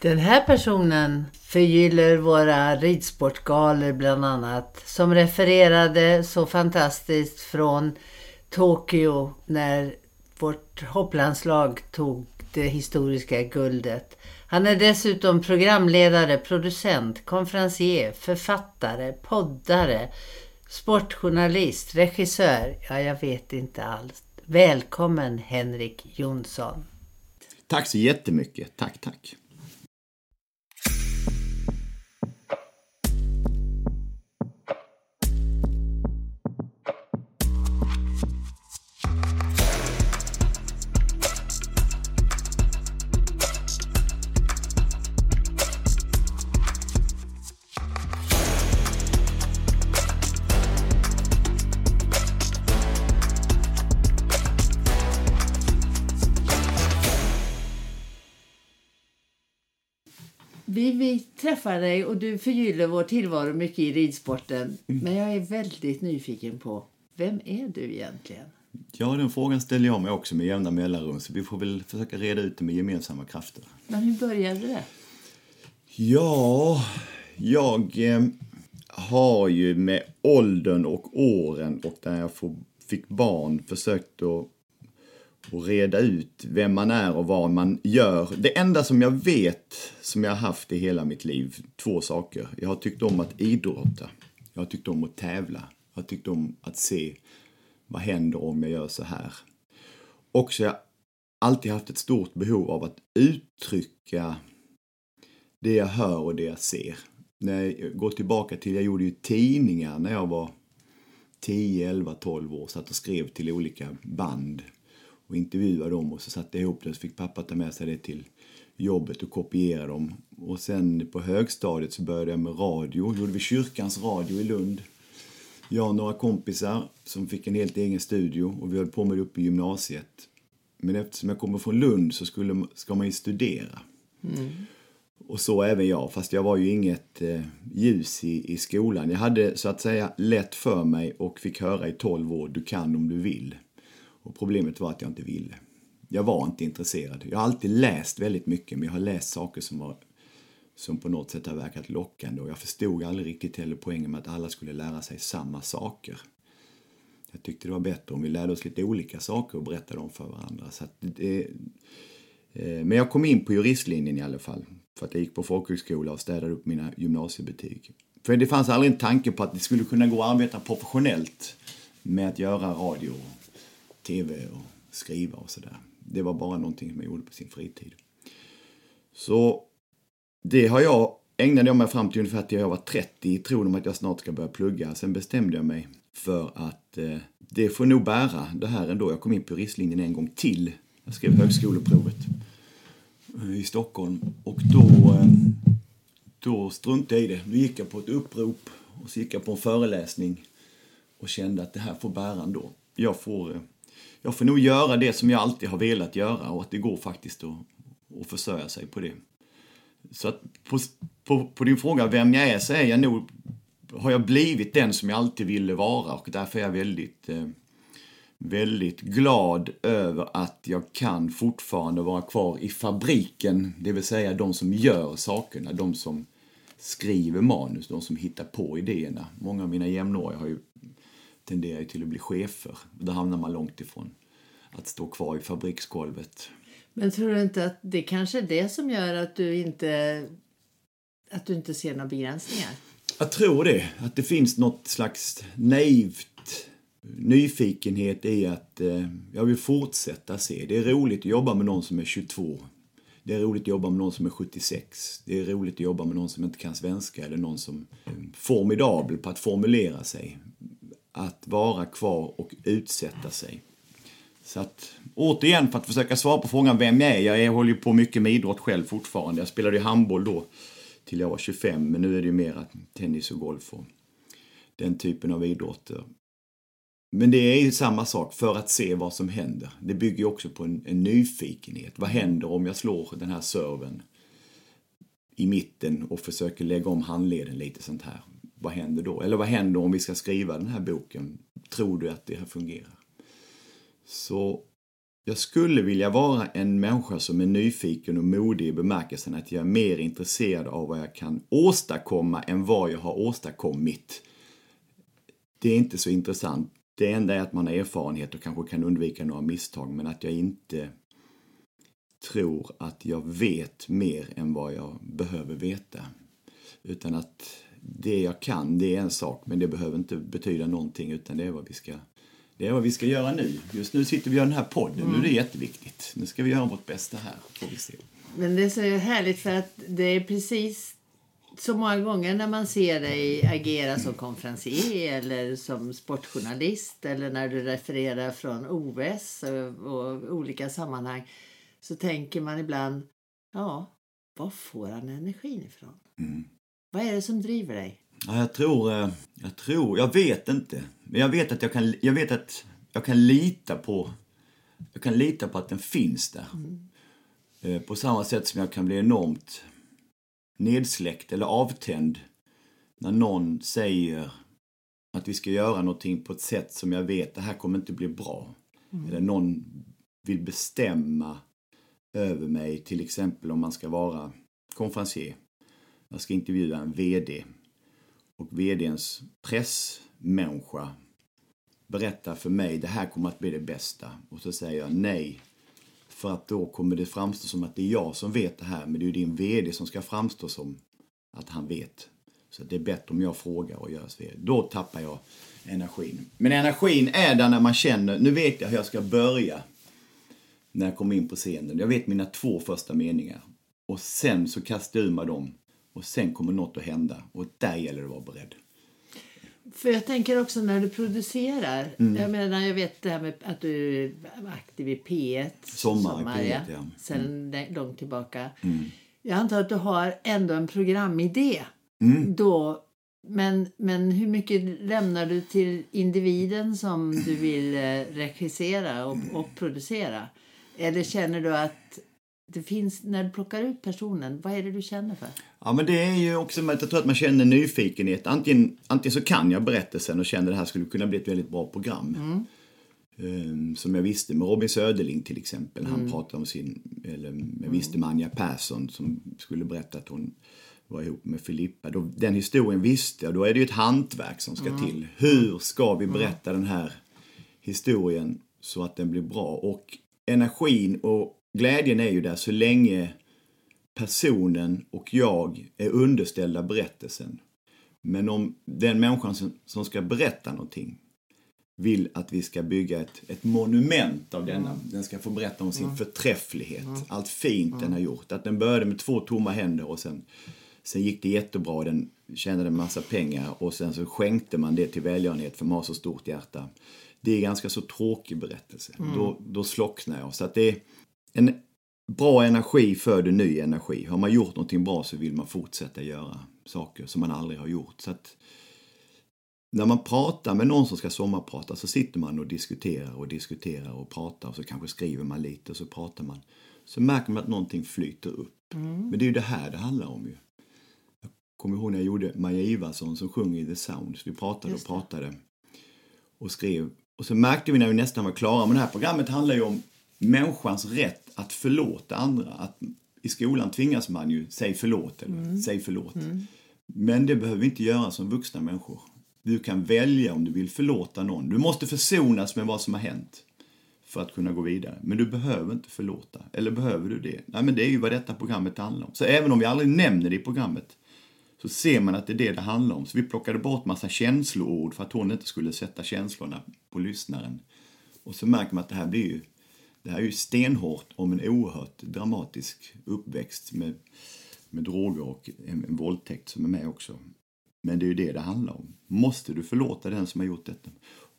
Den här personen förgyller våra ridsportgalor bland annat. Som refererade så fantastiskt från Tokyo när vårt hopplandslag tog det historiska guldet. Han är dessutom programledare, producent, konferencier, författare, poddare, sportjournalist, regissör. Ja, jag vet inte alls. Välkommen Henrik Jonsson. Tack så jättemycket. Tack, tack. Träffar dig och du förgyller vår tillvaro mycket i ridsporten. Men jag är väldigt nyfiken på, vem är du egentligen? Ja, den frågan ställer jag mig också med jämna mellanrum, så vi får väl försöka reda ut det med gemensamma krafter. Men hur började det? Ja, jag eh, har ju med åldern och åren och när jag får, fick barn försökt att och reda ut vem man är och vad man gör. Det enda som jag vet, som jag har haft i hela mitt liv, två saker. Jag har tyckt om att idrotta. Jag har tyckt om att tävla. Jag har tyckt om att se vad händer om jag gör så här. Och så har jag alltid haft ett stort behov av att uttrycka det jag hör och det jag ser. När jag går tillbaka till, jag gjorde ju tidningar när jag var 10, 11, 12 år. Satt och skrev till olika band och intervjuade dem och så satte jag ihop det så fick pappa ta med sig det till jobbet och kopiera dem. Och sen på högstadiet så började jag med radio, gjorde vi kyrkans radio i Lund. Jag och några kompisar som fick en helt egen studio och vi höll på med det uppe i gymnasiet. Men eftersom jag kommer från Lund så skulle, ska man ju studera. Mm. Och så även jag, fast jag var ju inget eh, ljus i, i skolan. Jag hade så att säga lätt för mig och fick höra i 12 år, du kan om du vill. Och problemet var att jag inte ville. Jag var inte intresserad. Jag har alltid läst väldigt mycket, men jag har läst saker som, var, som på något sätt har verkat lockande. Och jag förstod aldrig riktigt heller poängen med att alla skulle lära sig samma saker. Jag tyckte det var bättre om vi lärde oss lite olika saker och berättade dem för varandra. Så det, eh, men jag kom in på juristlinjen i alla fall. För att jag gick på folkhögskola och städade upp mina gymnasiebetyg. För det fanns aldrig en tanke på att det skulle kunna gå att arbeta professionellt med att göra radio tv och skriva och sådär. Det var bara någonting som jag gjorde på sin fritid. Så det har jag, ägnade jag mig fram till ungefär till jag var 30 i tron om att jag snart ska börja plugga. Sen bestämde jag mig för att eh, det får nog bära det här ändå. Jag kom in på juristlinjen en gång till. Jag skrev högskoleprovet eh, i Stockholm och då, eh, då struntade jag i det. Då gick jag på ett upprop och så gick jag på en föreläsning och kände att det här får bära ändå. Jag får eh, jag får nog göra det som jag alltid har velat göra och att det går faktiskt att, att försörja sig på det. Så att på, på, på, din fråga vem jag är så är jag nog, har jag blivit den som jag alltid ville vara och därför är jag väldigt, eh, väldigt glad över att jag kan fortfarande vara kvar i fabriken, det vill säga de som gör sakerna, de som skriver manus, de som hittar på idéerna. Många av mina jämnåriga har ju tenderar till att bli chefer. Då hamnar man långt ifrån att stå kvar i fabriksgolvet. Men tror du inte att det kanske är det som gör att du inte, att du inte ser några begränsningar? Jag tror det. Att det finns något slags naivt nyfikenhet i att eh, jag vill fortsätta se. Det är roligt att jobba med någon som är 22. Det är roligt att jobba med någon som är 76. Det är roligt att jobba med någon som inte kan svenska eller någon som är formidabel på att formulera sig att vara kvar och utsätta sig. Så att, återigen för att försöka svara på frågan vem jag är. Jag håller ju på mycket med idrott själv fortfarande. Jag spelade ju handboll då till jag var 25, men nu är det ju mer tennis och golf och den typen av idrotter. Men det är ju samma sak, för att se vad som händer. Det bygger ju också på en, en nyfikenhet. Vad händer om jag slår den här serven i mitten och försöker lägga om handleden lite sånt här? Vad händer då? Eller vad händer om vi ska skriva den här boken? Tror du att det här fungerar? Så jag skulle vilja vara en människa som är nyfiken och modig i bemärkelsen att jag är mer intresserad av vad jag kan åstadkomma än vad jag har åstadkommit. Det är inte så intressant. Det enda är att man har erfarenhet och kanske kan undvika några misstag, men att jag inte tror att jag vet mer än vad jag behöver veta. Utan att det jag kan, det är en sak, men det behöver inte betyda någonting, utan det är vad vi ska det är vad vi ska göra nu. Just nu sitter vi gör den här podden. Mm. Nu är det jätteviktigt. Nu ska vi göra vårt bästa här. Får vi se. Men det är så härligt för att det är precis så många gånger när man ser dig agera som konferencier eller som sportjournalist eller när du refererar från OS och, och olika sammanhang så tänker man ibland, ja, var får han energin ifrån? Mm. Vad är det som driver dig? Ja, jag tror, eh, jag tror, jag vet inte. Men jag vet att jag kan, jag vet att jag kan lita på, jag kan lita på att den finns där. Mm. På samma sätt som jag kan bli enormt nedsläckt eller avtänd när någon säger att vi ska göra någonting på ett sätt som jag vet det här kommer inte bli bra. Mm. Eller någon vill bestämma över mig, till exempel om man ska vara konferencier. Jag ska intervjua en VD och VDns pressmänniska berättar för mig det här kommer att bli det bästa. Och så säger jag nej. För att då kommer det framstå som att det är jag som vet det här, men det är ju din VD som ska framstå som att han vet. Så det är bättre om jag frågar och gör VD. Då tappar jag energin. Men energin är där när man känner, nu vet jag hur jag ska börja när jag kommer in på scenen. Jag vet mina två första meningar. Och sen så kastar jag ur mig dem. Och sen kommer något att hända. Och där gäller det att vara beredd. För jag tänker också när du producerar. Mm. Jag menar jag vet det här med att du är aktiv i P1. Sommar, sommar P1 ja. ja. Mm. Sen långt tillbaka. Mm. Jag antar att du har ändå en programidé. Mm. Då, men, men hur mycket lämnar du till individen som du vill eh, regissera och, och producera? Eller känner du att det finns, när du plockar ut personen, vad är det du känner för? Ja, men det är ju också, jag tror att man känner nyfikenhet. Antingen, antingen så kan jag berättelsen och känner att det här skulle kunna bli ett väldigt bra program. Mm. Um, som jag visste med Robin Söderling till exempel. Mm. Han pratade om sin, eller jag visste med Anja Persson som skulle berätta att hon var ihop med Filippa. Då, den historien visste jag. Då är det ju ett hantverk som ska mm. till. Hur ska vi mm. berätta den här historien så att den blir bra? Och energin och glädjen är ju där så länge personen och jag är underställda berättelsen. Men om den människan som, som ska berätta någonting vill att vi ska bygga ett, ett monument av denna. Mm. Den ska få berätta om sin mm. förträfflighet, mm. allt fint mm. den har gjort. Att den började med två tomma händer och sen, sen gick det jättebra den tjänade en massa pengar och sen så skänkte man det till välgörenhet för man har så stort hjärta. Det är ganska så tråkig berättelse. Mm. Då, då slocknar jag. Så att det är en bra energi föder ny energi. Har man gjort någonting bra så vill man fortsätta göra saker som man aldrig har gjort. Så att när man pratar med någon som ska sommarprata så sitter man och diskuterar och diskuterar och pratar och så kanske skriver man lite och så pratar man. Så märker man att någonting flyter upp. Mm. Men det är ju det här det handlar om ju. Jag kommer ihåg när jag gjorde Maja Ivarsson som sjunger i The Sounds. Vi pratade och pratade och skrev. Och så märkte vi när vi nästan var klara, men det här programmet handlar ju om människans rätt att förlåta andra. Att I skolan tvingas man ju säga förlåt eller mm. säg förlåt. Mm. Men det behöver vi inte göra som vuxna människor. Du kan välja om du vill förlåta någon. Du måste försonas med vad som har hänt för att kunna gå vidare. Men du behöver inte förlåta. Eller behöver du det? Nej, men det är ju vad detta programmet handlar om. Så även om vi aldrig nämner det i programmet så ser man att det är det det handlar om. Så vi plockade bort massa känsloord för att hon inte skulle sätta känslorna på lyssnaren. Och så märker man att det här blir ju det här är ju stenhårt om en oerhört dramatisk uppväxt med, med droger och en, en våldtäkt som är med också. Men det är ju det det handlar om. Måste du förlåta den som har gjort detta?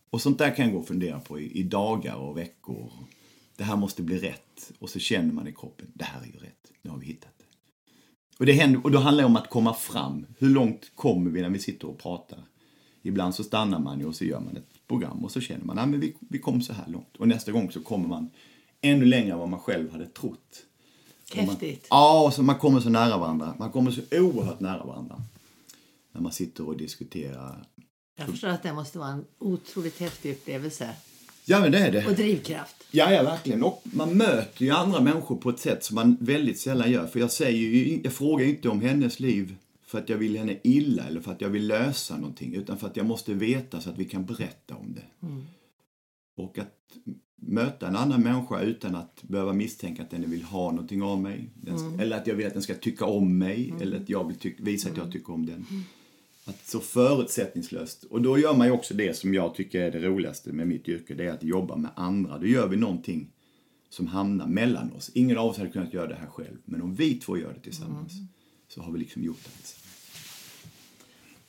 Och sånt där kan jag gå och fundera på i, i dagar och veckor. Det här måste bli rätt. Och så känner man i kroppen, det här är ju rätt. Nu har vi hittat det. Och, det händer, och då handlar det om att komma fram. Hur långt kommer vi när vi sitter och pratar? Ibland så stannar man ju och så gör man ett program och så känner man, att vi, vi kom så här långt. Och nästa gång så kommer man ännu längre än vad man själv hade trott. Häftigt. Man, ja, så man kommer så nära varandra. Man kommer så oerhört nära varandra. När man sitter och diskuterar. Jag förstår att det måste vara en otroligt häftig upplevelse. Ja, men det är det. och drivkraft. Ja, ja, verkligen. Och man möter ju andra människor på ett sätt som man väldigt sällan gör. För jag säger ju, jag frågar ju inte om hennes liv för att jag vill henne illa eller för att jag vill lösa någonting. Utan för att jag måste veta så att vi kan berätta om det. Och att möta en annan människa utan att behöva misstänka att den vill ha någonting av mig. Den, Eller att jag vill att den ska tycka om mig. Eller att jag vill visa att jag tycker om den. Att så förutsättningslöst. Och då gör man ju också det som jag tycker är det roligaste med mitt yrke. Det är att jobba med andra. Då gör vi någonting som hamnar mellan oss. Ingen av oss hade kunnat göra det här själv. Men om vi två gör det tillsammans så har vi liksom gjort det tillsammans.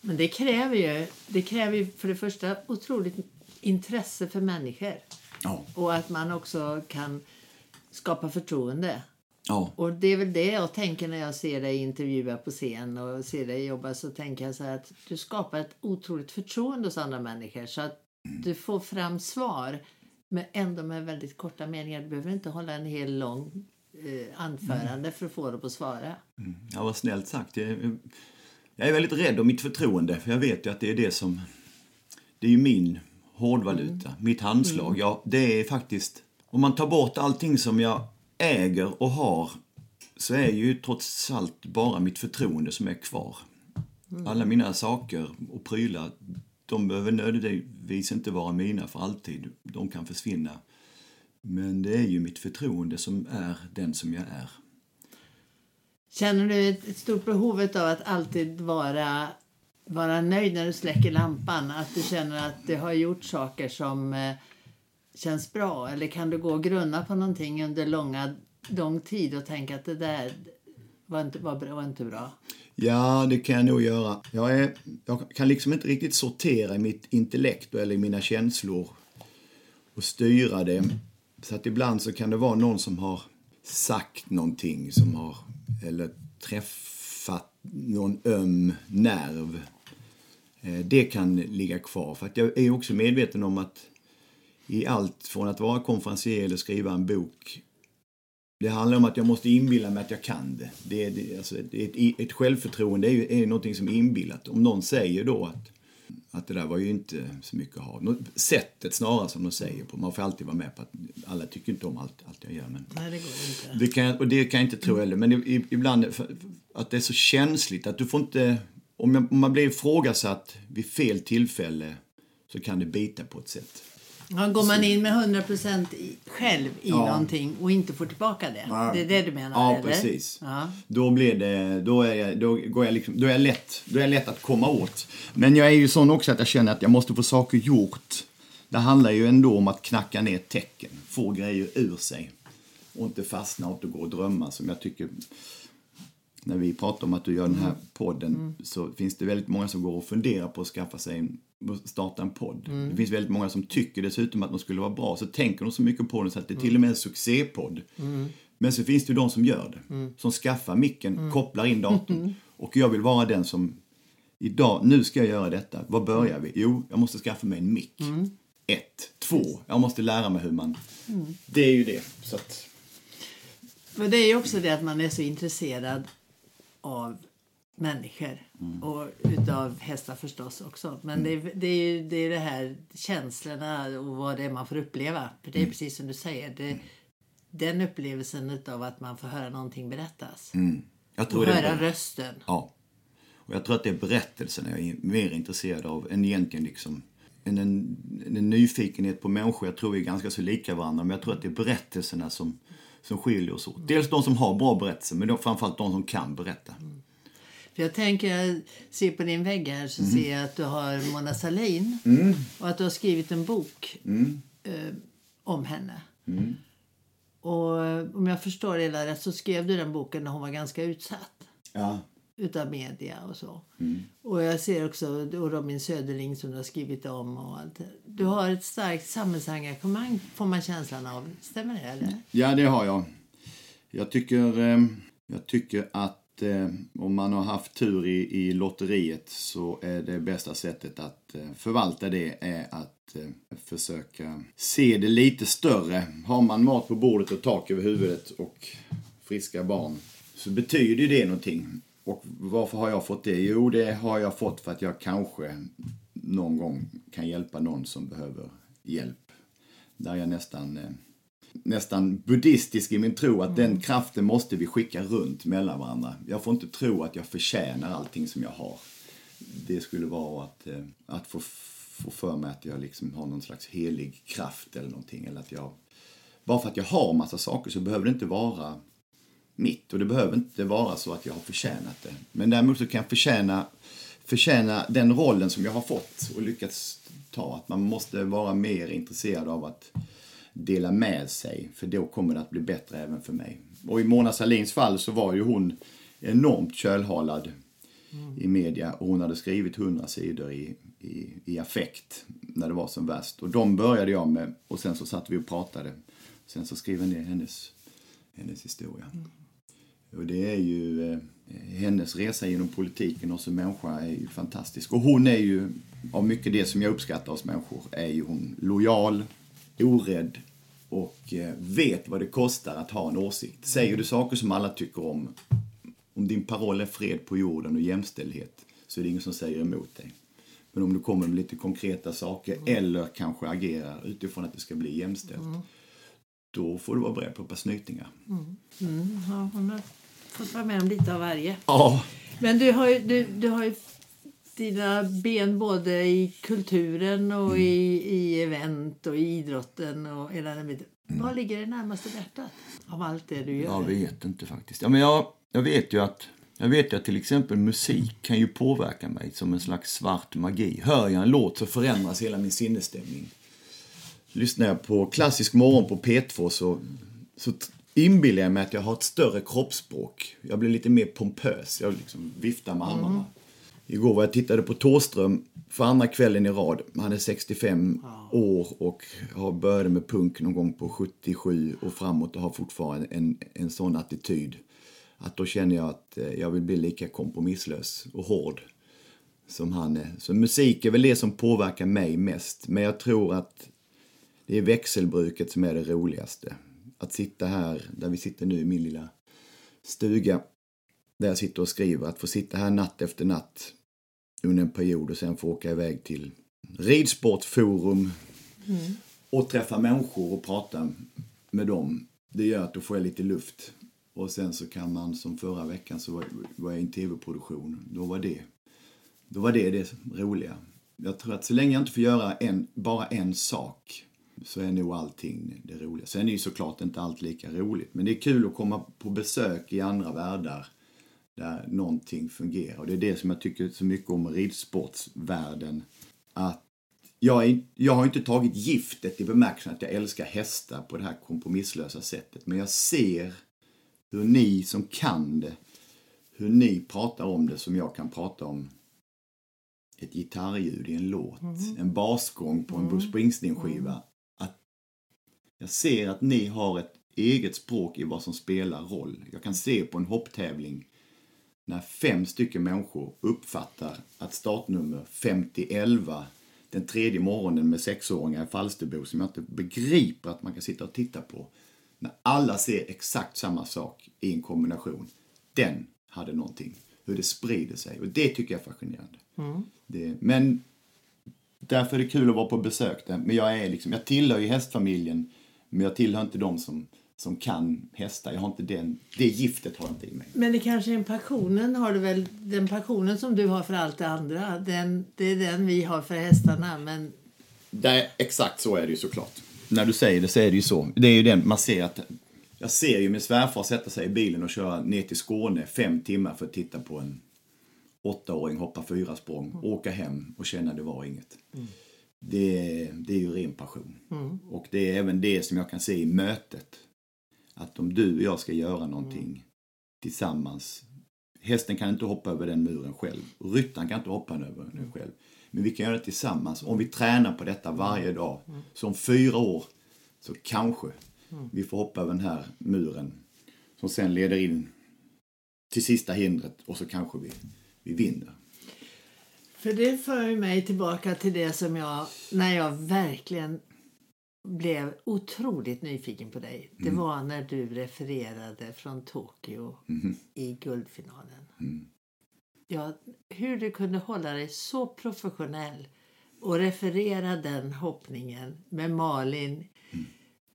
Men det kräver ju, det kräver ju för det första otroligt intresse för människor. Ja. Och att man också kan skapa förtroende. Ja. Och det är väl det jag tänker när jag ser dig intervjua på scen och ser dig jobba så tänker jag så här att du skapar ett otroligt förtroende hos andra människor så att du får fram svar men ändå med väldigt korta meningar. Du behöver inte hålla en hel lång eh, anförande för att få dem att svara. Ja, vad snällt sagt. Jag, jag är väldigt rädd om mitt förtroende, för jag vet ju att det är det som... Det är ju min hårdvaluta, mitt handslag. Ja, det är faktiskt... Om man tar bort allting som jag äger och har så är ju trots allt bara mitt förtroende som är kvar. Alla mina saker och prylar, de behöver nödvändigtvis inte vara mina för alltid. De kan försvinna. Men det är ju mitt förtroende som är den som jag är. Känner du ett, ett stort behov av att alltid vara, vara nöjd när du släcker lampan? Att du känner att du har gjort saker som eh, känns bra? Eller kan du gå och grunna på någonting under långa, lång tid och tänka att det där var inte, var, bra- var inte bra? Ja, det kan jag nog göra. Jag, är, jag kan liksom inte riktigt sortera i mitt intellekt eller i mina känslor och styra det. Så att ibland så kan det vara någon som har sagt någonting som har, eller träffat någon öm nerv. Eh, Det kan ligga kvar. För att jag är också medveten om att i allt från att vara konferencier eller skriva en bok det handlar om att jag måste inbilla mig att jag kan det. det, är- det alltså, ett, ett självförtroende är ju är någonting som är inbillat. Om någon säger då att, att det där var ju inte så mycket att ha. Sättet snarare som de säger på. Man får alltid vara med på att alla tycker inte om allt, allt jag gör. Men Nej, det går inte. det kan, och det kan jag inte tro heller. Men ibland att det är så känsligt att du får inte... Om man blir ifrågasatt vid fel tillfälle så kan det bita på ett sätt. Ja, går man in med 100% i, själv i Ja. någonting och inte får tillbaka det? Ja. Det är det du menar? Ja, eller? precis. Ja. Då blir det, då är jag, då går jag liksom, då är jag lätt, då är jag lätt att komma åt. Men jag är ju sån också att jag känner att jag måste få saker gjort. Det handlar ju ändå om att knacka ner tecken, få grejer ur sig. Och inte fastna och gå och drömma som jag tycker när vi pratar om att du gör den här podden så finns det väldigt många som går och funderar på att skaffa sig en, starta en podd. Det finns väldigt många som tycker dessutom att de skulle vara bra. Så tänker de så mycket på den så att det är till och med en succépodd. Men så finns det ju de som gör det. Som skaffar micken, kopplar in datorn. Och jag vill vara den som idag, nu ska jag göra detta. Var börjar vi? Jo, jag måste skaffa mig en mick. Ett. Två, jag måste lära mig hur man... Det är ju det. Så att, Men det är ju också det att man är så intresserad av människor. Och utav hästar förstås också. Men det, är, det är ju det, är det här känslorna och vad det är man får uppleva. För det är precis som du säger. Det, den upplevelsen utav att man får höra någonting berättas. jag tror Och det höra rösten. Ja. Och jag tror att det är berättelserna jag är mer intresserad av än egentligen liksom en, en, en nyfikenhet på människor. Jag tror vi är ganska så lika varandra, men jag tror att det är berättelserna som, som skiljer oss åt. Dels de som har bra berättelser, men då framförallt de som kan berätta. För jag tänker, jag ser på din vägg här så ser jag att du har Mona Sahlin. Och att du har skrivit en bok eh, om henne. Och eh, om jag förstår det hela rätt så skrev du den boken när hon var ganska utsatt Ja. Utav media och så. Och jag ser också och Robin Söderling som du har skrivit om och allt. Du har ett starkt samhällsengagemang får man känslan av. Stämmer det eller? Ja, det har jag. Jag tycker, eh, jag tycker att eh, om man har haft tur i, i lotteriet så är det bästa sättet att eh, förvalta det är att försöka se det lite större. Har man mat på bordet och tak över huvudet och friska barn så betyder det någonting. Och varför har jag fått det? Jo, det har jag fått för att jag kanske någon gång kan hjälpa någon som behöver hjälp. där jag nästan, eh, nästan buddhistisk i min tro att den kraften måste vi skicka runt mellan varandra. Jag får inte tro att jag förtjänar allting som jag har. Det skulle vara att, eh, att få, få för mig att jag liksom har någon slags helig kraft eller någonting. Eller att jag, bara för att jag har massa saker så behöver det inte vara mitt. Och det behöver inte vara så att jag har förtjänat det. Men däremot så kan jag förtjäna, förtjäna den rollen som jag har fått och lyckats ta. Att man måste vara mer intresserad av att dela med sig. För då kommer det att bli bättre även för mig. Och i Mona Salins fall så var ju hon enormt kölhalad mm. i media. Och hon hade skrivit hundra sidor i, i, i affekt när det var som värst. Och de började jag med och sen så satt vi och pratade. Sen så skrev jag ner hennes, hennes historia. Mm. Och det är ju eh, hennes resa genom politiken och som människa är ju fantastisk. Och hon är ju, av mycket det som jag uppskattar hos människor, är ju hon lojal, orädd och eh, vet vad det kostar att ha en åsikt. Säger du saker som alla tycker om, om din paroll är fred på jorden och jämställdhet, så är det ingen som säger emot dig. Men om du kommer med lite konkreta saker mm. eller kanske agerar utifrån att det ska bli jämställt, mm. då får du vara beredd på ett par snytingar. Mm. mm. Ja, hon har fått vara med om lite av varje. Ja. Men du har ju, du, du har ju dina ben både i kulturen och mm. i, i event och i idrotten och hela den biten. Mm. Vad ligger det närmaste hjärtat av allt det du gör? Jag vet inte faktiskt. Ja, men jag, jag vet ju att jag vet ju att till exempel musik kan ju påverka mig som en slags svart magi. Hör jag en låt så förändras hela min sinnesstämning. Lyssnar jag på klassisk morgon på P2 så, så inbillar jag mig att jag har ett större kroppsspråk. Jag blir lite mer pompös. Jag liksom viftar med armarna. Mm. Igår var jag tittade på Tåström för andra kvällen i rad. Han är 65 ja. år och har började med punk någon gång på 77 och framåt och har fortfarande en, en sån attityd. Att då känner jag att eh, jag vill bli lika kompromisslös och hård som han är. Så musik är väl det som påverkar mig mest. Men jag tror att det är växelbruket som är det roligaste att sitta här, där vi sitter nu i min lilla stuga, där jag sitter och skriver, att få sitta här natt efter natt under en period och sen få åka iväg till ridsportforum mm. och träffa människor och prata med dem. Det gör att då får jag lite luft. Och sen så kan man, som förra veckan så var jag i en tv-produktion, då var det då var det det roliga. Jag tror att så länge jag inte får göra en, bara en sak så är nog allting det roliga. Sen är ju såklart inte allt lika roligt, men det är kul att komma på besök i andra världar där någonting fungerar. Och det är det som jag tycker så mycket om ridsportsvärlden. Att jag, är, jag har inte tagit giftet i bemärkelsen att jag älskar hästar på det här kompromisslösa sättet. Men jag ser hur ni som kan det, hur ni pratar om det som jag kan prata om ett gitarrljud i en låt, mm. en basgång på en mm. Bruce Springsteen-skiva. Jag ser att ni har ett eget språk i vad som spelar roll. Jag kan se på en hopptävling när fem stycken människor uppfattar att startnummer 5011 den tredje morgonen med sexåringar i Falsterbo som jag inte begriper att man kan sitta och titta på. När alla ser exakt samma sak i en kombination. Den hade någonting. Hur det sprider sig. Och det tycker jag är fascinerande. Mm. Det, men därför är det kul att vara på besök där. Men jag är liksom, jag tillhör ju hästfamiljen men jag tillhör inte de som, som kan hästar. Jag har inte den, det giftet har jag inte i mig. Men det kanske är passionen har du väl, den passionen som du har för allt det andra. Den, det är den vi har för hästarna. Men... Det, exakt så är det ju såklart. När du säger det så är det ju så. Det är ju den, man ser att jag ser ju min svärfar sätta sig i bilen och köra ner till Skåne fem timmar för att titta på en åttaåring hoppa fyra språng, mm. åka hem och känna det var inget. Mm det, det är ju ren passion. Mm. Och det är även det som jag kan se i mötet. Att om du och jag ska göra någonting mm. tillsammans. Hästen kan inte hoppa över den muren själv. Ryttaren kan inte hoppa över den själv. Men vi kan göra det tillsammans. Om vi tränar på detta varje dag. Mm. Så om fyra år så kanske mm. vi får hoppa över den här muren. Som sen leder in till sista hindret och så kanske vi, vi vinner. För det för mig tillbaka till det som jag, när jag verkligen blev otroligt nyfiken på dig. Det mm. var när du refererade från Tokyo mm. i guldfinalen. Mm. Ja, hur du kunde hålla dig så professionell och referera den hoppningen med Malin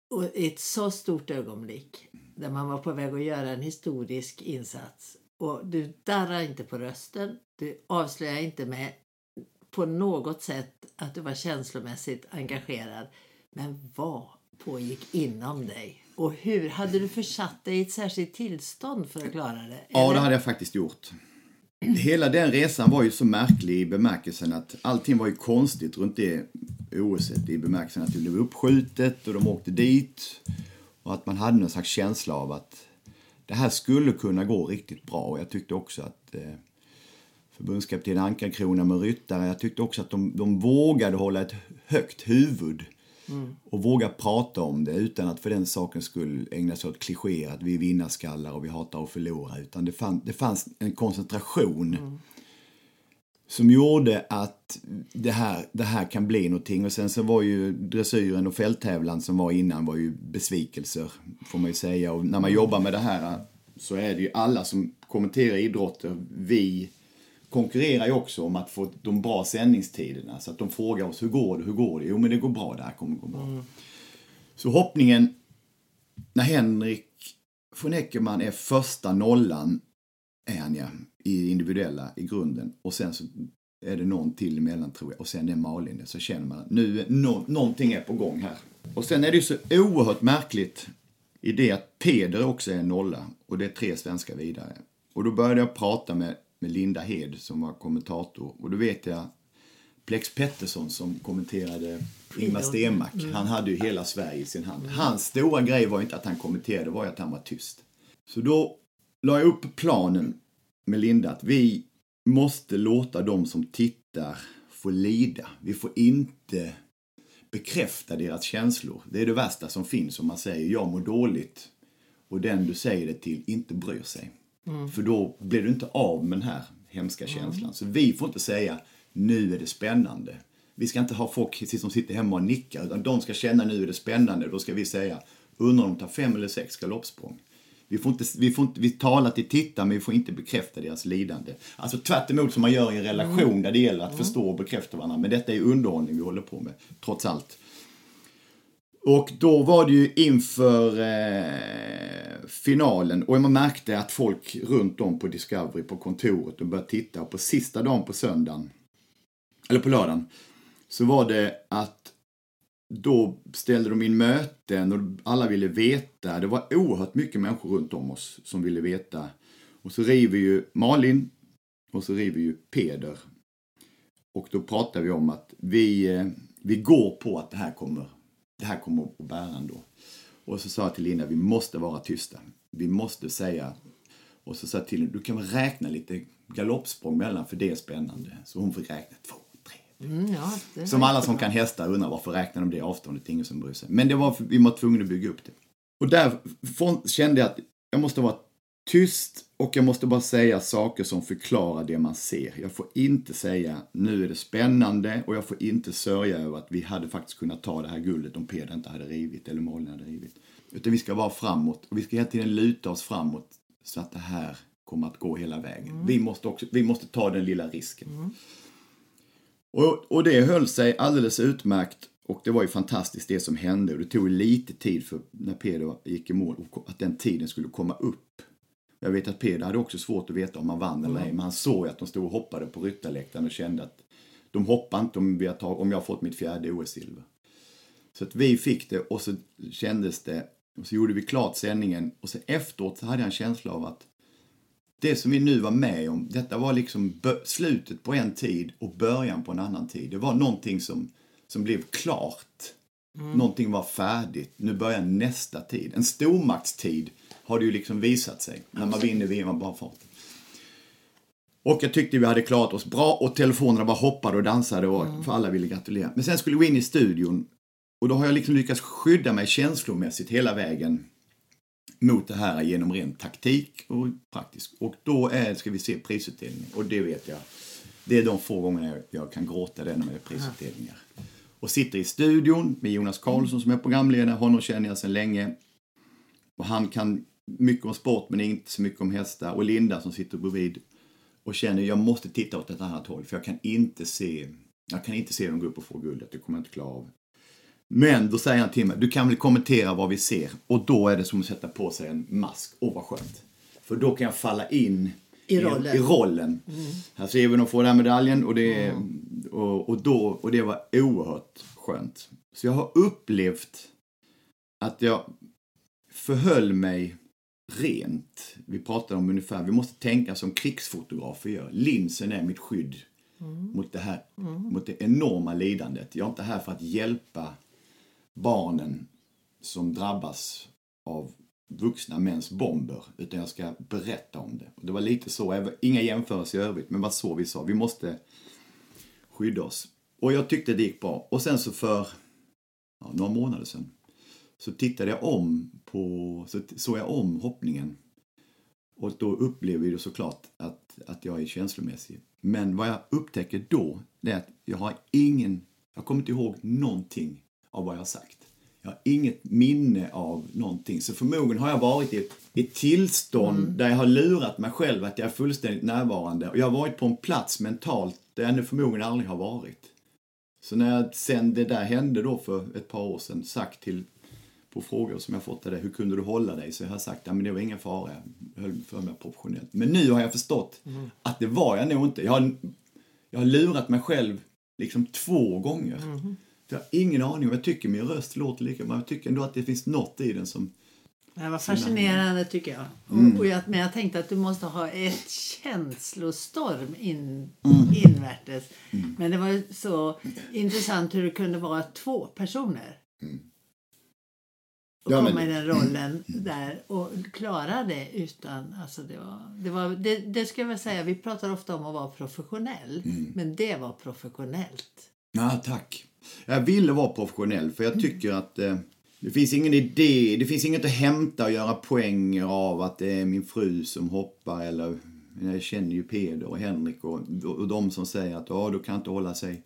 Och ett så stort ögonblick där man var på väg att göra en historisk insats. Och du darrar inte på rösten. Du avslöjar inte med på något sätt att du var känslomässigt engagerad. Men vad pågick inom dig? Och hur hade du försatt dig i ett särskilt tillstånd för att klara det? Ja, Eller? det hade jag faktiskt gjort. Hela den resan var ju så märklig i bemärkelsen att allting var ju konstigt runt det OS i bemärkelsen att det blev uppskjutet och de åkte dit och att man hade någon slags känsla av att det här skulle kunna gå riktigt bra och jag tyckte också att eh, förbundskapten Ankarkrona med ryttare, jag tyckte också att de, de vågade hålla ett högt huvud mm. och våga prata om det utan att för den saken skulle ägna sig åt klichéer att vi är vinnarskallar och vi hatar att förlora. Utan det, fann, det fanns en koncentration mm som gjorde att det här, det här kan bli någonting. Och sen så var ju dressyren och fälttävlan som var innan var ju besvikelser, får man ju säga. Och när man jobbar med det här så är det ju alla som kommenterar idrotter, vi konkurrerar ju också om att få de bra sändningstiderna. Så att de frågar oss, hur går det, hur går det? Jo men det går bra, det här kommer gå bra. Så hoppningen, när Henrik von Eckermann är första nollan, är han ja, i individuella i grunden. Och sen så är det någon till emellan tror jag. Och sen är Malin det. Så känner man att nu nå- någonting är på gång här. Och sen är det ju så oerhört märkligt i det att Peder också är en nolla. Och det är tre svenskar vidare. Och då började jag prata med, med Linda Hed som var kommentator. Och då vet jag Plex Pettersson som kommenterade Ingmar Stenmark. Han hade ju hela Sverige i sin hand. Hans stora grej var inte att han kommenterade, det var ju att han var tyst. Så då la jag upp planen med Linda att vi måste låta de som tittar få lida. Vi får inte bekräfta deras känslor. Det är det värsta som finns om man säger jag mår dåligt och den du säger det till inte bryr sig. För då blir du inte av med den här hemska känslan. Så vi får inte säga nu är det spännande. Vi ska inte ha folk som sitter hemma och nickar utan de ska känna nu är det spännande. Då ska vi säga undrar om de tar fem eller sex galoppsprång. Vi, får inte, vi, får inte, vi talar till tittare men vi får inte bekräfta deras lidande. Alltså tvärt emot som man gör i en relation där det gäller att förstå och bekräfta varandra. Men detta är underhållning vi håller på med, trots allt. Och då var det ju inför eh, finalen och man märkte att folk runt om på Discovery på kontoret och började titta och på sista dagen på söndagen, eller på lördagen, så var det att då ställde de in möten och alla ville veta. Det var oerhört mycket människor runt om oss som ville veta. Och så river ju Malin och så river ju Peder. Och då pratar vi om att vi, eh, vi går på att det här kommer, det här kommer att bära ändå. Och så sa jag till Linda, vi måste vara tysta. Vi måste säga, och så sa jag till henne, du kan väl räkna lite galoppsprång mellan för det är spännande. Så hon fick räkna två, Mm, ja, det som alla som kan hästar undrar varför räknar de det avståndet, ingen som bryr sig. Men det var, vi var tvungna att bygga upp det. Och där kände jag att jag måste vara tyst och jag måste bara säga saker som förklarar det man ser. Jag får inte säga nu är det spännande och jag får inte sörja över att vi hade faktiskt kunnat ta det här guldet om Peder inte hade rivit eller Malin hade rivit. Utan vi ska vara framåt och vi ska hela tiden luta oss framåt så att det här kommer att gå hela vägen. Vi, måste också, vi måste ta den lilla risken. Och, och det höll sig alldeles utmärkt och det var ju fantastiskt det som hände. Och det tog lite tid för när Peder gick i mål att den tiden skulle komma upp. Jag vet att Peder hade också svårt att veta om han vann eller ej, men han såg att de stod och hoppade på ryttarläktaren och kände att de hoppar inte om, vi har tag- om jag har fått mitt fjärde OS-silver. Så att vi fick det och så kändes det, och så gjorde vi klart sändningen och så efteråt så hade jag en känsla av att det som vi nu var med om, detta var liksom slutet på en tid och början på en annan tid. Det var någonting som, som blev klart. Någonting var färdigt. Nu börjar nästa tid. En stormaktstid har det ju liksom visat sig när man vinner VM av bara farten. Och jag tyckte vi hade klarat oss bra och telefonerna bara hoppade och dansade och för alla ville gratulera. Men sen skulle vi in i studion och då har jag liksom lyckats skydda mig känslomässigt hela vägen mot det här genom ren taktik och praktisk. Och då är, ska vi se prisutdelning och det vet jag. Det är de få gångerna jag, kan gråta det när det är prisutdelningar. Och sitter i studion med Jonas Karlsson som är programledare, honom känner jag sedan länge. Och han kan mycket om sport men inte så mycket om hästar. Och Linda som sitter bredvid och känner jag måste titta åt ett annat håll för jag kan inte se, jag kan inte se dem gå upp och få guldet, det kommer jag inte klara av. Men då säger han till mig, du kan väl kommentera vad vi ser? Och då är det som att sätta på sig en mask. Åh, vad skönt. För då kan jag falla in I rollen. I, rollen. Här ser vi de får den här medaljen och det, och, och, då, och det var oerhört skönt. Så jag har upplevt att jag förhöll mig rent. Vi pratade om ungefär, vi måste tänka som krigsfotografer gör. Linsen är mitt skydd mot det här, mot det enorma lidandet. Jag är inte här för att hjälpa barnen som drabbas av vuxna mäns bomber, utan jag ska berätta om det. Och det var lite så, inga jämförelser i övrigt, men det var så vi sa. Vi måste skydda oss. Och jag tyckte det gick bra. Och sen så för ja, några månader sedan så tittade jag om på, så såg jag om hoppningen. Och då upplever jag såklart att, att jag är känslomässig. Men vad jag upptäcker då, det är att jag har ingen, jag kommer inte ihåg någonting av vad jag har sagt. Jag har inget minne av någonting. Så förmodligen har jag varit i ett, tillstånd Mm. där jag har lurat mig själv att jag är fullständigt närvarande. Och jag har varit på en plats mentalt där jag nu förmodligen aldrig har varit. Så när jag sen det där hände då för ett par år sedan sagt till på frågor som jag fått av det, hur kunde du hålla dig? Så jag har sagt, ja men det var ingen fara, jag höll för mig professionellt. Men nu har jag förstått att det var jag nog inte. Jag har, jag har lurat mig själv liksom två gånger. Så jag har ingen aning om, jag tycker min röst låter lika, men jag tycker ändå att det finns något i den som Det var fascinerande tycker jag. Mm. Och, och jag. Men jag tänkte att du måste ha ett känslostorm in, Mm. invärtes. Men det var så intressant hur det kunde vara två personer. Och Mm. Ja, men- komma i den rollen där och klara det utan... Alltså det, var, det, var, det, det ska jag väl säga, vi pratar ofta om att vara professionell. Mm. Men det var professionellt. Ja, tack. Jag ville vara professionell för jag tycker att eh, det finns ingen idé, det finns inget att hämta och göra poänger av att det är min fru som hoppar eller jag känner ju Peder och Henrik och, och de som säger att ja, då kan inte hålla sig,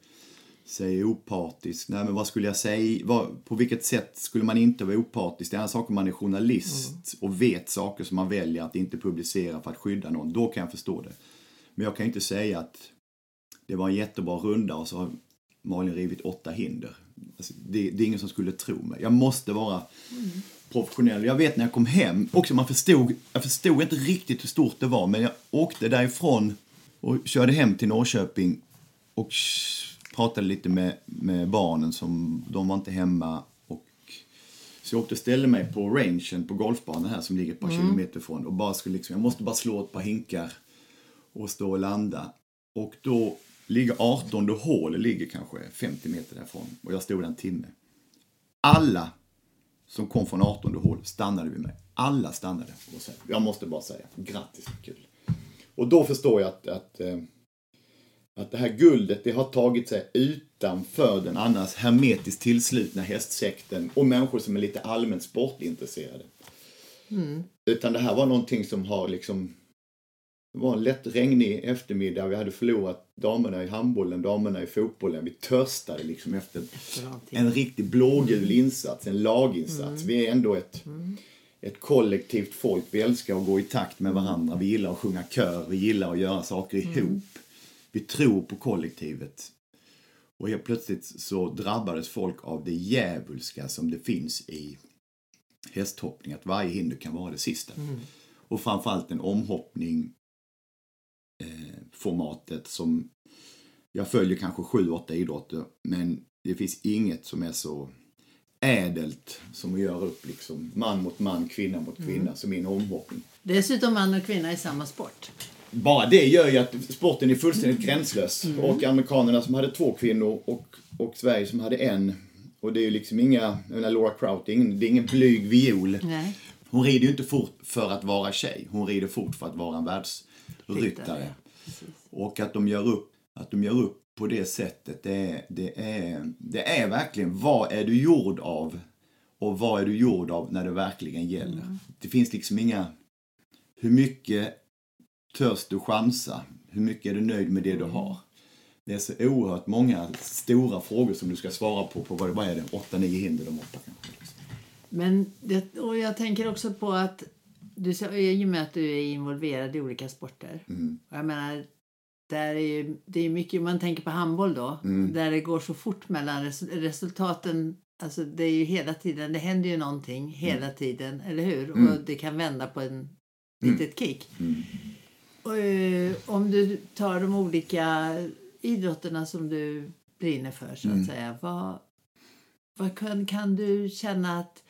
sig opartisk. Nej, men vad skulle jag säga? Vad, på vilket sätt skulle man inte vara opartisk? Det är en sak om man är journalist och vet saker som man väljer att inte publicera för att skydda någon. Då kan jag förstå det. Men jag kan inte säga att det var en jättebra runda och så Malin rivit åtta hinder. Alltså, det, det är ingen som skulle tro mig. Jag måste vara professionell. Jag vet när jag kom hem, också man förstod, jag förstod inte riktigt hur stort det var, men jag åkte därifrån och körde hem till Norrköping och pratade lite med, med barnen som, de var inte hemma. Och, så jag åkte och ställde mig på rangen på golfbanan här som ligger ett par kilometer ifrån och bara skulle liksom, jag måste bara slå ett par hinkar och stå och landa. Och då ligger 18 hål, ligger kanske 50 meter därifrån och jag stod där en timme. Alla som kom från 18 hål stannade vid mig. Alla stannade och sa, jag måste bara säga grattis, kul. Och då förstår jag att, att, eh, att det här guldet det har tagit sig utanför den annars hermetiskt tillslutna hästsekten och människor som är lite allmänt sportintresserade. Utan det här var någonting som har liksom det var en lätt regnig eftermiddag. Vi hade förlorat damerna i handbollen, damerna i fotbollen. Vi törstade liksom efter en riktig blågul insats, en laginsats. Vi är ändå ett, ett kollektivt folk. Vi älskar att gå i takt med varandra. Vi gillar att sjunga kör. Vi gillar att göra saker ihop. Vi tror på kollektivet. Och helt plötsligt så drabbades folk av det djävulska som det finns i hästhoppning. Att varje hinder kan vara det sista. Och framförallt en omhoppning formatet som jag följer kanske sju, åtta idrotter men det finns inget som är så ädelt som att göra upp liksom man mot man, kvinna mot kvinna som i en omhoppning. Dessutom man och kvinna i samma sport. Bara det gör ju att sporten är fullständigt gränslös. Och amerikanerna som hade två kvinnor och, och Sverige som hade en. Och det är ju liksom inga, jag menar Laura Kraut, det är ingen, det är ingen blyg viol. Nej. Hon rider ju inte fort för att vara tjej. Hon rider fort för att vara en världsryttare. Ryttare. Och att de gör upp, att de gör upp på det sättet, det är, det, är, det är verkligen vad är du gjord av och vad är du gjord av när det verkligen gäller. Det finns liksom inga, hur mycket törs du chansa? Hur mycket är du nöjd med det du har? Det är så oerhört många stora frågor som du ska svara på, på vad, vad är det, 8-9 hinder de hoppar kanske. Men det, och jag tänker också på att du sa, i och med att du är involverad i olika sporter. Mm. Jag menar, där är ju, det är mycket, man tänker på handboll då, Mm. där det går så fort mellan res, resultaten Alltså det är ju hela tiden, det händer ju någonting hela tiden, eller hur? Mm. Och det kan vända på en litet kick. Mm. Och, eh, om du tar de olika idrotterna som du brinner för så att Mm. säga. Vad, vad kan, kan du känna att